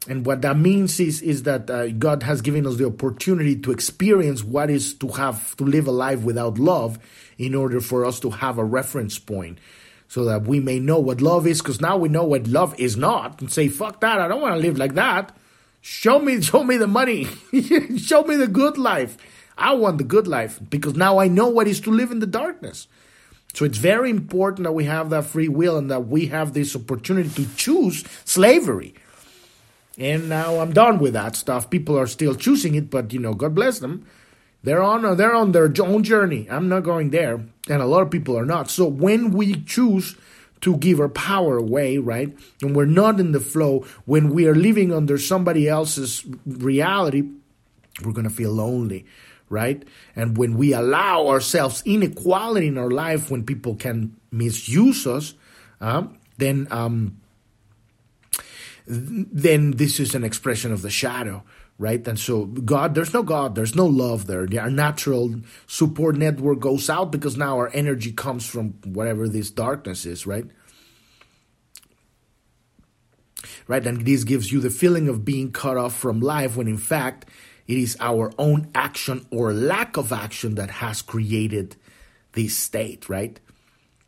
And what that means is is that uh, God has given us the opportunity to experience what is to have to live a life without love, in order for us to have a reference point, so that we may know what love is. Because now we know what love is not, and say, "Fuck that! I don't want to live like that." Show me, show me the money, show me the good life. I want the good life because now I know what is to live in the darkness. So it's very important that we have that free will and that we have this opportunity to choose slavery. And now I'm done with that stuff. People are still choosing it, but you know, God bless them. They're on they're on their own journey. I'm not going there, and a lot of people are not. So when we choose to give our power away, right? And we're not in the flow, when we are living under somebody else's reality, we're going to feel lonely right? And when we allow ourselves inequality in our life, when people can misuse us, uh, then um, then this is an expression of the shadow, right? And so God, there's no God, there's no love there. Our natural support network goes out because now our energy comes from whatever this darkness is, right? Right, and this gives you the feeling of being cut off from life when in fact it is our own action or lack of action that has created this state, right?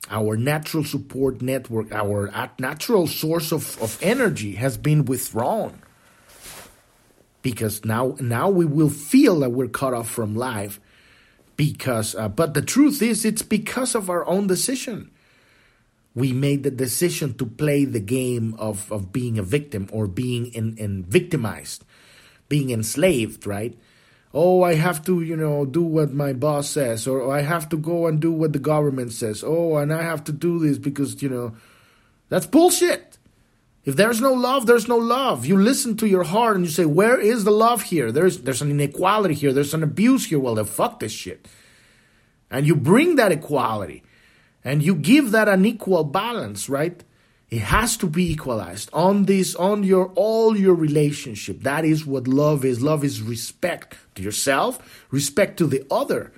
Our natural support network, our natural source of, of energy has been withdrawn. Because now, now we will feel that we're cut off from life. Because, uh, but the truth is, it's because of our own decision. We made the decision to play the game of, of being a victim or being in, in victimized being enslaved, right? Oh, I have to, you know, do what my boss says, or oh, I have to go and do what the government says. Oh, and I have to do this because, you know, that's bullshit. If there's no love, there's no love. You listen to your heart and you say, "Where is the love here? There's there's an inequality here. There's an abuse here." Well, then fuck this shit. And you bring that equality, and you give that an equal balance, right? It has to be equalized on this, on your all your relationship. That is what love is. Love is respect to yourself, respect to the other.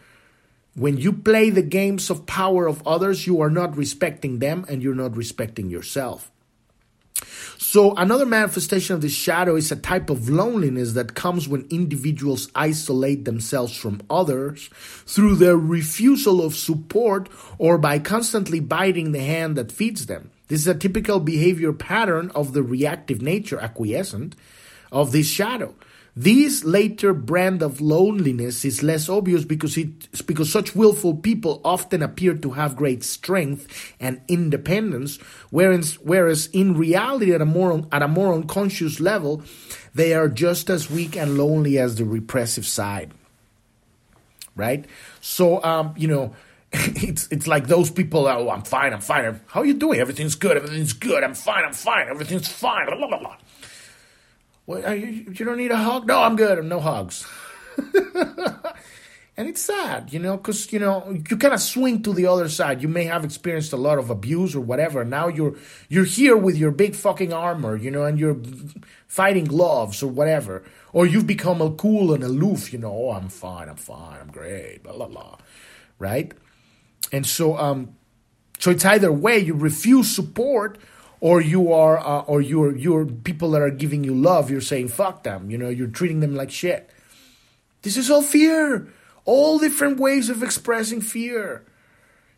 When you play the games of power of others, you are not respecting them and you're not respecting yourself. So, another manifestation of this shadow is a type of loneliness that comes when individuals isolate themselves from others through their refusal of support or by constantly biting the hand that feeds them. This is a typical behavior pattern of the reactive nature, acquiescent, of this shadow. This later brand of loneliness is less obvious because because such willful people often appear to have great strength and independence, whereas whereas in reality at a more at a more unconscious level, they are just as weak and lonely as the repressive side. Right? So um, you know, it's it's like those people. Oh, I'm fine. I'm fine. How are you doing? Everything's good. Everything's good. I'm fine. I'm fine. Everything's fine. Blah, blah, blah. You, you don't need a hug? No, I'm good. No hugs. and it's sad, you know, because you know you kind of swing to the other side. You may have experienced a lot of abuse or whatever. Now you're you're here with your big fucking armor, you know, and you're fighting gloves or whatever, or you've become a cool and aloof, you know. Oh, I'm fine. I'm fine. I'm great. Blah blah blah right? And so, um, so it's either way you refuse support, or you are, uh, or you're you're people that are giving you love. You're saying fuck them. You know, you're treating them like shit. This is all fear. All different ways of expressing fear.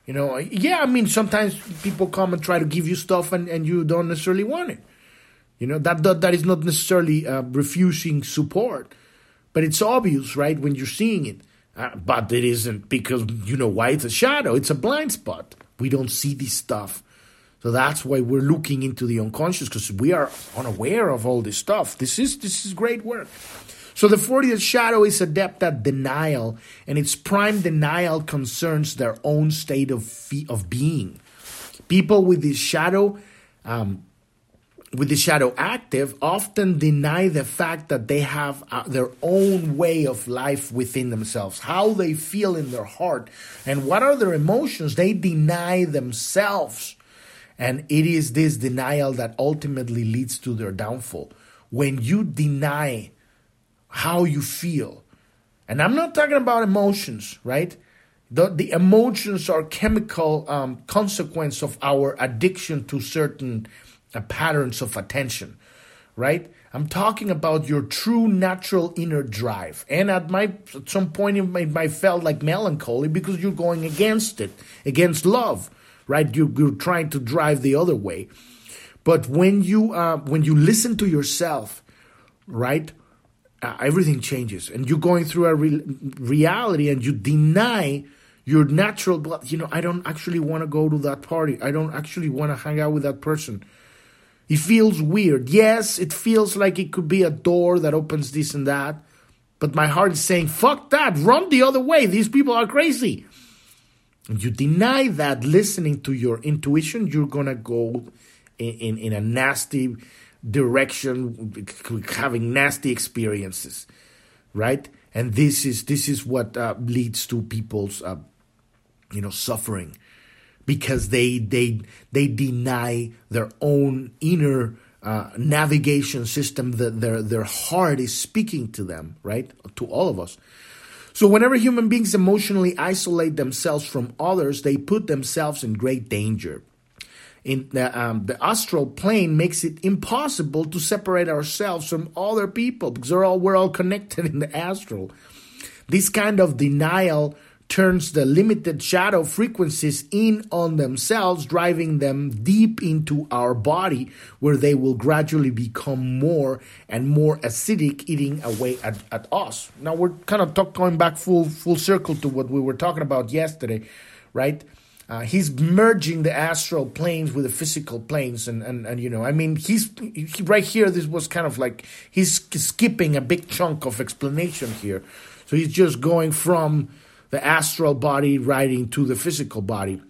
You know, yeah, I mean, sometimes people come and try to give you stuff and, and you don't necessarily want it. You know, that, that, that is not necessarily uh, refusing support, but it's obvious, right, when you're seeing it. Uh, but it isn't because, you know why? It's a shadow, it's a blind spot. We don't see this stuff. So that's why we're looking into the unconscious because we are unaware of all this stuff. This is this is great work. So the 40th shadow is adept at denial, and its prime denial concerns their own state of of being. People with this shadow, um, with the shadow active, often deny the fact that they have uh, their own way of life within themselves, how they feel in their heart, and what are their emotions. They deny themselves. And it is this denial that ultimately leads to their downfall. When you deny how you feel. And I'm not talking about emotions, right? The, the emotions are chemical um, consequence of our addiction to certain patterns of attention, right? I'm talking about your true natural inner drive. And at my at some point it might, felt like melancholy because you're going against it, against love, right? You're, you're trying to drive the other way. But when you uh, when you listen to yourself, right? uh, everything changes and you're going through a re- reality and you deny your natural you know i don't actually want to go to that party i don't actually want to hang out with that person it feels weird. Yes it feels like it could be a door that opens this and that but my heart is saying fuck that. Run the other way. These people are crazy. And you deny that listening to your intuition you're gonna go in, in, in a nasty direction, having nasty experiences, right? And this is this is what uh, leads to people's uh, you know suffering because they they they deny their own inner uh, navigation system that their their heart is speaking to them, right? To all of us. So whenever human beings emotionally isolate themselves from others, they put themselves in great danger in the, um, the astral plane makes it impossible to separate ourselves from other people because we're all, we're all connected in the astral. This kind of denial turns the limited shadow frequencies in on themselves, driving them deep into our body, where they will gradually become more and more acidic, eating away at, at us. Now we're kind of talk, going back full full circle to what we were talking about yesterday, right? Uh, he's merging the astral planes with the physical planes, and, and, and you know, I mean, he's he, right here. This was kind of like he's skipping a big chunk of explanation here, so he's just going from the astral body right to the physical body.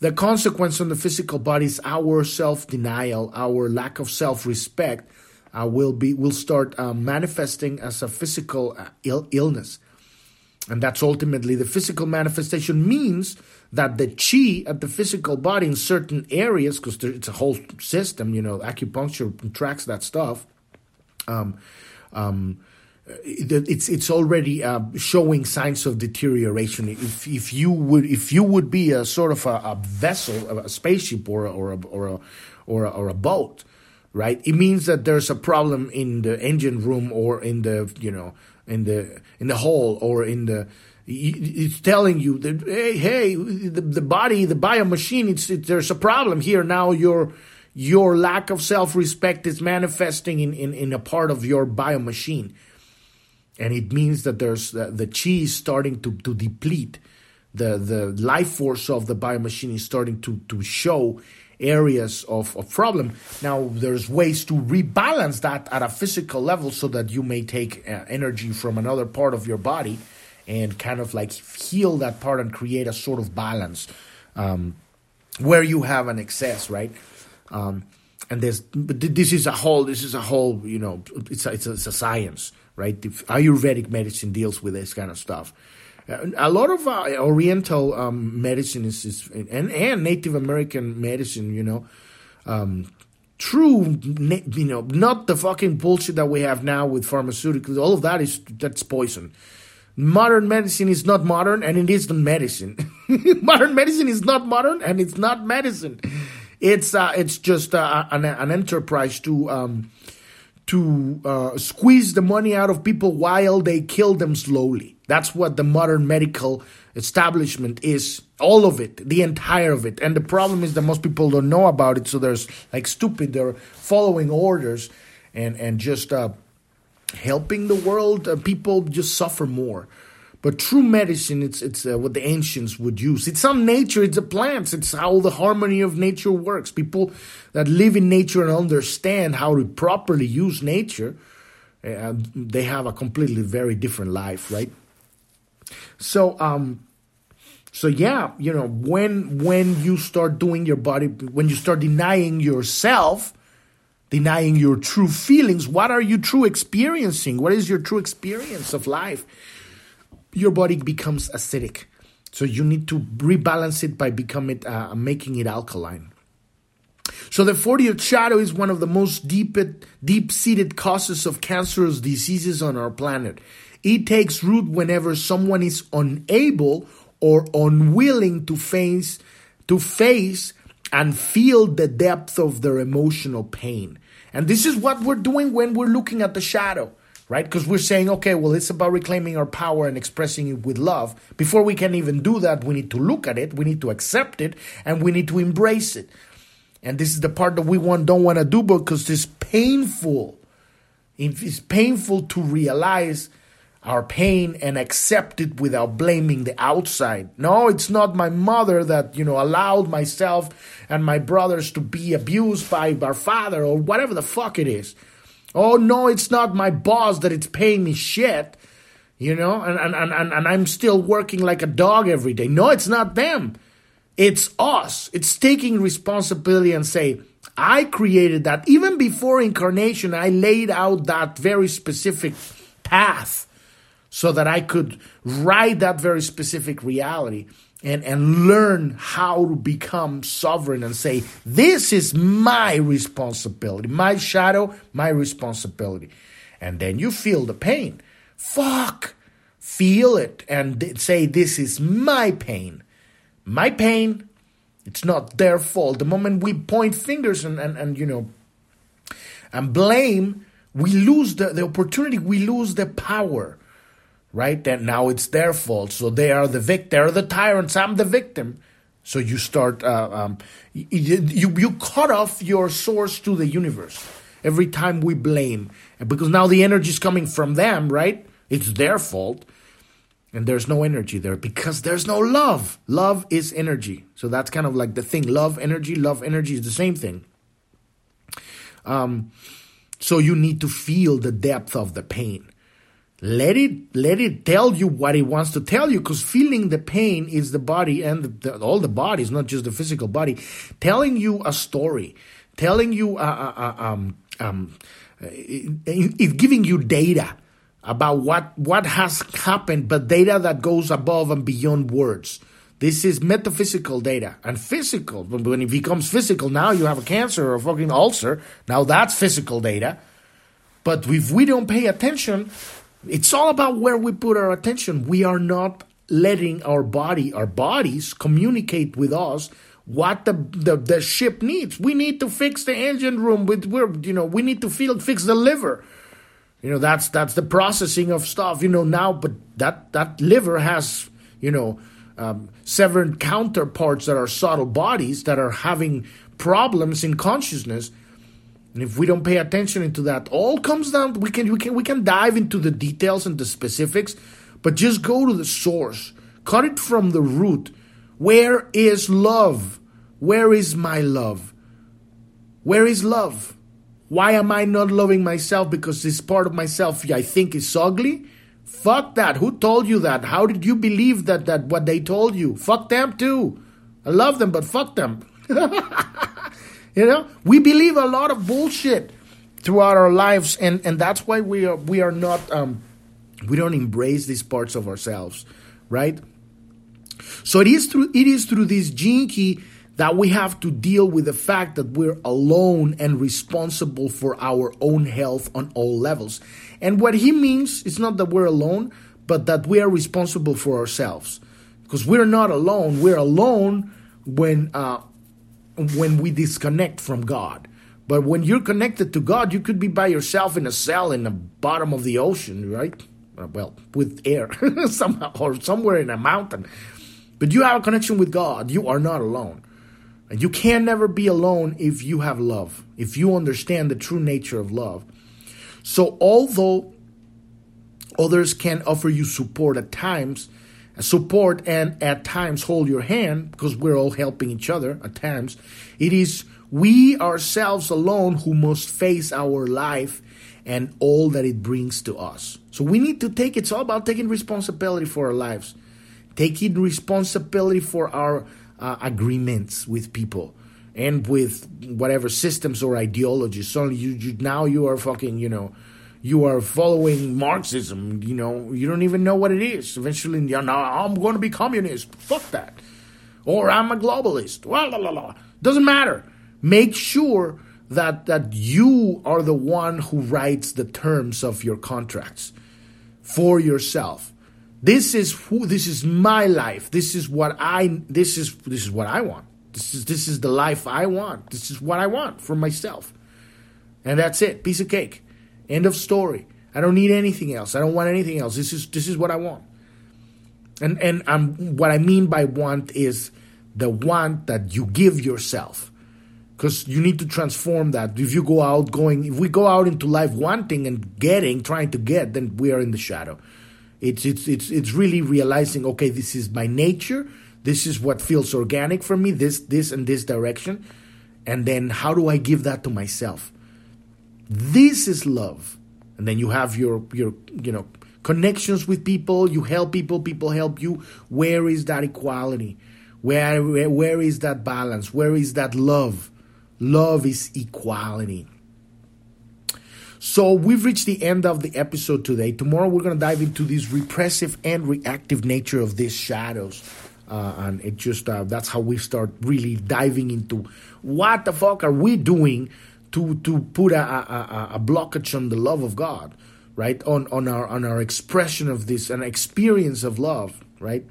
The consequence on the physical body is our self denial, our lack of self respect. Uh, will be will start uh, manifesting as a physical uh, Ill- illness, and that's ultimately the physical manifestation means that the chi at the physical body in certain areas, because it's a whole system, you know, acupuncture tracks that stuff. Um, um, it's it's already uh, showing signs of deterioration. If if you would if you would be a sort of a, a vessel, a spaceship, or a, or a, or a, or a, or a boat, right? It means that there's a problem in the engine room or in the you know in the in the hull or in the it's telling you that hey, hey, the, the body, the bio machine, it's, it, there's a problem here. Now your your lack of self respect is manifesting in, in, in a part of your bio machine, and it means that there's uh, the chi is starting to, to deplete. The the life force of the bio machine is starting to to show areas of, of problem. Now, there's ways to rebalance that at a physical level so that you may take uh, energy from another part of your body and kind of like heal that part and create a sort of balance um, where you have an excess, right? Um, and there's but this is a whole this is a whole you know it's a, it's a, it's a science, right? If Ayurvedic medicine deals with this kind of stuff. Uh, a lot of uh, Oriental um, medicine is, is, and and Native American medicine, you know, um, true, you know, not the fucking bullshit that we have now with pharmaceuticals. All of that is that's poison Modern medicine is not modern and it isn't medicine. modern medicine is not modern and it's not medicine. It's uh, it's just uh, an, an enterprise to um, to uh, squeeze the money out of people while they kill them slowly. That's what the modern medical establishment is. All of it, the entire of it. And the problem is that most people don't know about it, so there's like stupid. They're following orders and and just uh, helping the world. Uh, people just suffer more. But true medicine, it's it's uh, what the ancients would use. It's on nature. It's the plants. It's how the harmony of nature works. People that live in nature and understand how to properly use nature, uh, they have a completely very different life, right? So, um, so yeah, you know, when when you start doing your body, when you start denying yourself, denying your true feelings, what are you true experiencing? What is your true experience of life? Your body becomes acidic. So you need to rebalance it by becoming uh, making it alkaline. So the 40th shadow is one of the most deep deep-seated causes of cancerous diseases on our planet. It takes root whenever someone is unable or unwilling to face to face and feel the depth of their emotional pain. And this is what we're doing when we're looking at the shadow right? Because we're saying, okay, well, it's about reclaiming our power and expressing it with love. Before we can even do that, we need to look at it, we need to accept it, and we need to embrace it. And this is the part that we want, don't want to do because it's painful. It's painful to realize our pain and accept it without blaming the outside. No, it's not my mother that, you know, allowed myself and my brothers to be abused by our father or whatever the fuck it is. Oh no, it's not my boss that it's paying me shit. You know, and, and, and, and I'm still working like a dog every day. No, it's not them. It's us. It's taking responsibility and say, I created that. Even before incarnation, I laid out that very specific path so that I could ride that very specific reality and, and learn how to become sovereign and say, This is my responsibility, my shadow, my responsibility. And then you feel the pain. Fuck. Feel it and say, This is my pain. My pain. It's not their fault. The moment we point fingers and, and, and you know, and blame, we lose the, the opportunity, we lose the power right? That now it's their fault. So they are the victim, they're the tyrants, I'm the victim. So you start, uh, um, you, you, you cut off your source to the universe every time we blame. Because now the energy is coming from them, right? It's their fault. And there's no energy there because there's no love. Love is energy. So that's kind of like the thing. Love, energy, love, energy is the same thing. Um, so you need to feel the depth of the pain let it let it tell you what it wants to tell you because feeling the pain is the body and the, the, all the bodies not just the physical body. Telling you a story telling you uh, uh, uh um, um, it, giving you data about what what has happened but data that goes above and beyond words. This is metaphysical data and physical when it becomes physical now you have a cancer or a fucking ulcer now that's physical data. But if we don't pay attention it's all about where we put our attention. We are not letting our body, our bodies, communicate with us what the, the, the ship needs. We need to fix the engine room. With we're you know we need to feel fix the liver. You know that's that's the processing of stuff. You know now, but that that liver has you know um, counterparts that are subtle bodies that are having problems in consciousness and if we don't pay attention into that, all comes down. We can we can we can dive into the details and the specifics, but just go to the source. Cut it from the root. Where is love? Where is my love? Where is love? Why am I not loving myself? Because this part of myself I think is ugly? Fuck that. Who told you that? How did you believe that that what they told you? Fuck them too. I love them, but fuck them. You know, we believe a lot of bullshit throughout our lives, and and that's why we are we are not um, we don't embrace these parts of ourselves, right? So it is through it is through this key that we have to deal with the fact that we're alone and responsible for our own health on all levels. And what he means is not that we're alone, but that we are responsible for ourselves because we're not alone. We're alone when uh, when we disconnect from God. But when you're connected to God, you could be by yourself in a cell in the bottom of the ocean, right? Uh, well, with air somehow or somewhere in a mountain. But you have a connection with God. You are not alone. And you can never be alone if you have love, if you understand the true nature of love. So, although others can offer you support at times, support and at times hold your hand, because we're all helping each other at times, it is we ourselves alone who must face our life and all that it brings to us. So we need to take it's all about taking responsibility for our lives, taking responsibility for our uh, agreements with people and with whatever systems or ideologies. So you, you now you are fucking you know you are following Marxism. You know you don't even know what it is. Eventually, you know, I'm going to be communist. Fuck that. Or I'm a globalist. Well, la, la, la. Doesn't matter. Make sure that that you are the one who writes the terms of your contracts for yourself. This is who this is my life. This is what I this is this is what I want. This is this is the life I want. This is what I want for myself. And that's it. Piece of cake. End of story. I don't need anything else. I don't want anything else. This is this is what I want. And and um, what I mean by want is the want that you give yourself because you need to transform that. If you go out going, if we go out into life wanting and getting, trying to get, then we are in the shadow. It's it's it's it's really realizing, okay, this is my nature. This is what feels organic for me. This this and this direction, and then how do I give that to myself? This is love, and then you have your your you know connections with people. You help people. People help you. Where is that equality? Where where, where is that balance? Where is that love? Love is equality. So we've reached the end of the episode today. Tomorrow we're going to dive into this repressive and reactive nature of these shadows. Uh, and it just uh, that's how we start really diving into what the fuck are we doing to to put a, a, a blockage on the love of God, right? On on our on our expression of this, an experience of love, right?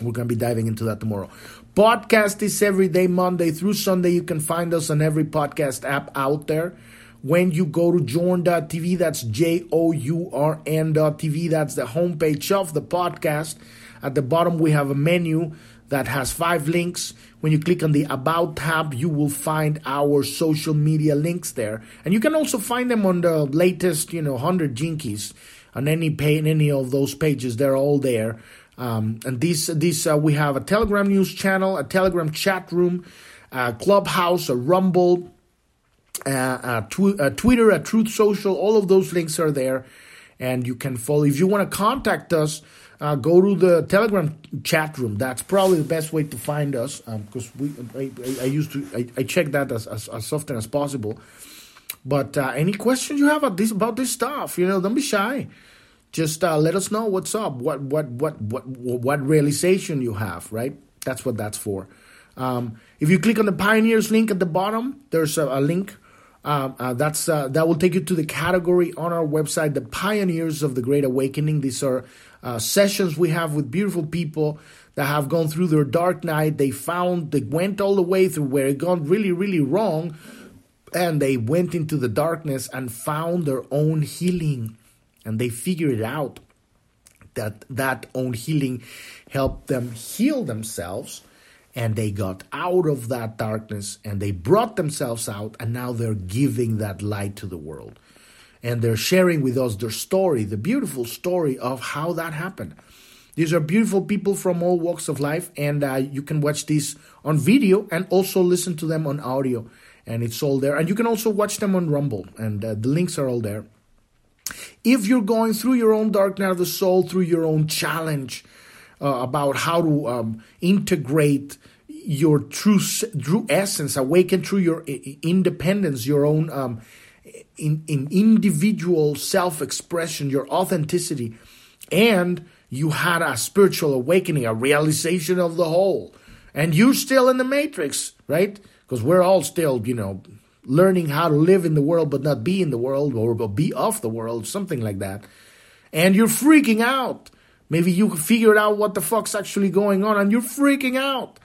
We're gonna be diving into that tomorrow. Podcast is every day, Monday through Sunday. You can find us on every podcast app out there. When you go to journ.tv, that's J O U R N.tv, that's the homepage of the podcast. At the bottom, we have a menu that has five links. When you click on the About tab, you will find our social media links there. And you can also find them on the latest, you know, 100 Gene Keys on any page, any of those pages. They're all there. Um, and these, these uh, we have a Telegram news channel, a Telegram chat room, a Clubhouse, a Rumble, a tw- a Twitter, a Truth Social. All of those links are there, and you can follow. If you want to contact us, uh, go to the Telegram chat room. That's probably the best way to find us because um, we I, I, used to I, I check that as, as, as often as possible. But uh, any questions you have about this about this stuff, you know, don't be shy just uh, let us know what's up, what what what what what realization you have, right? That's what that's for. Um, if you click on the pioneers link at the bottom, there's a, a link. Uh, uh, that's uh, that will take you to the category on our website, the pioneers of the Great Awakening. These are uh, sessions we have with beautiful people that have gone through their dark night. They found they went all the way through where it gone really really wrong, and they went into the darkness and found their own healing and they figured out that that own healing helped them heal themselves and they got out of that darkness and they brought themselves out and now they're giving that light to the world and they're sharing with us their story the beautiful story of how that happened. These are beautiful people from all walks of life and uh, you can watch these on video and also listen to them on audio and it's all there. And you can also watch them on rumble and uh, the links are all there. If you're going through your own dark night of the soul, through your own challenge uh, about how to um, integrate your true true essence, awaken through your independence, your own um, in, in individual self expression, your authenticity, and you had a spiritual awakening, a realization of the whole, and you're still in the matrix, right? Because we're all still, you know, learning how to live in the world but not be in the world or be of the world, something like that. and you're freaking out. Maybe you figured out what the fuck's actually going on and you're freaking out.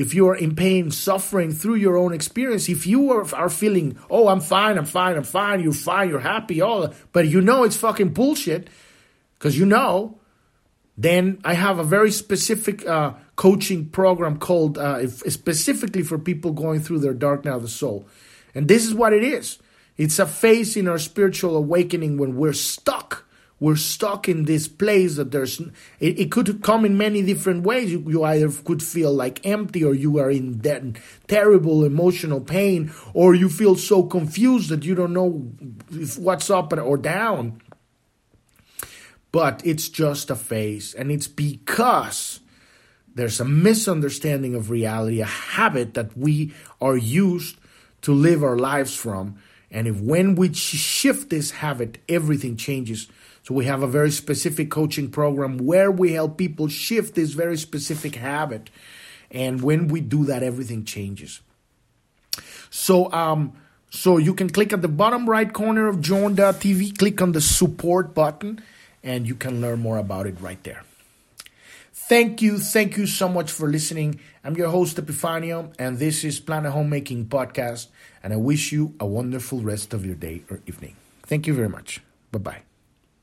If you are in pain, suffering through your own experience, if you are, are feeling, oh, I'm fine, I'm fine, I'm fine, you're fine, you're happy, all, but you know it's fucking bullshit, because you know, then I have a very specific uh, coaching program called uh, specifically for people going through their dark night of the soul. And this is what it is it's a phase in our spiritual awakening when we're stuck. We're stuck in this place that there's, it, it could come in many different ways. You, you, either could feel like empty or you are in that terrible emotional pain or you feel so confused that you don't know if what's up or down. But it's just a phase and it's because there's a misunderstanding of reality, a habit that we are used to live our lives from. And if when we shift this habit, everything changes. So we have a very specific coaching program where we help people shift this very specific habit. And when we do that, everything changes. So, um, so you can click at the bottom right corner of journ.tv, click on the support button, and you can learn more about it right there. Thank you. Thank you so much for listening. I'm your host, Epifanio, and this is Planet Homemaking Podcast. And I wish you a wonderful rest of your day or evening. Thank you very much. Bye bye.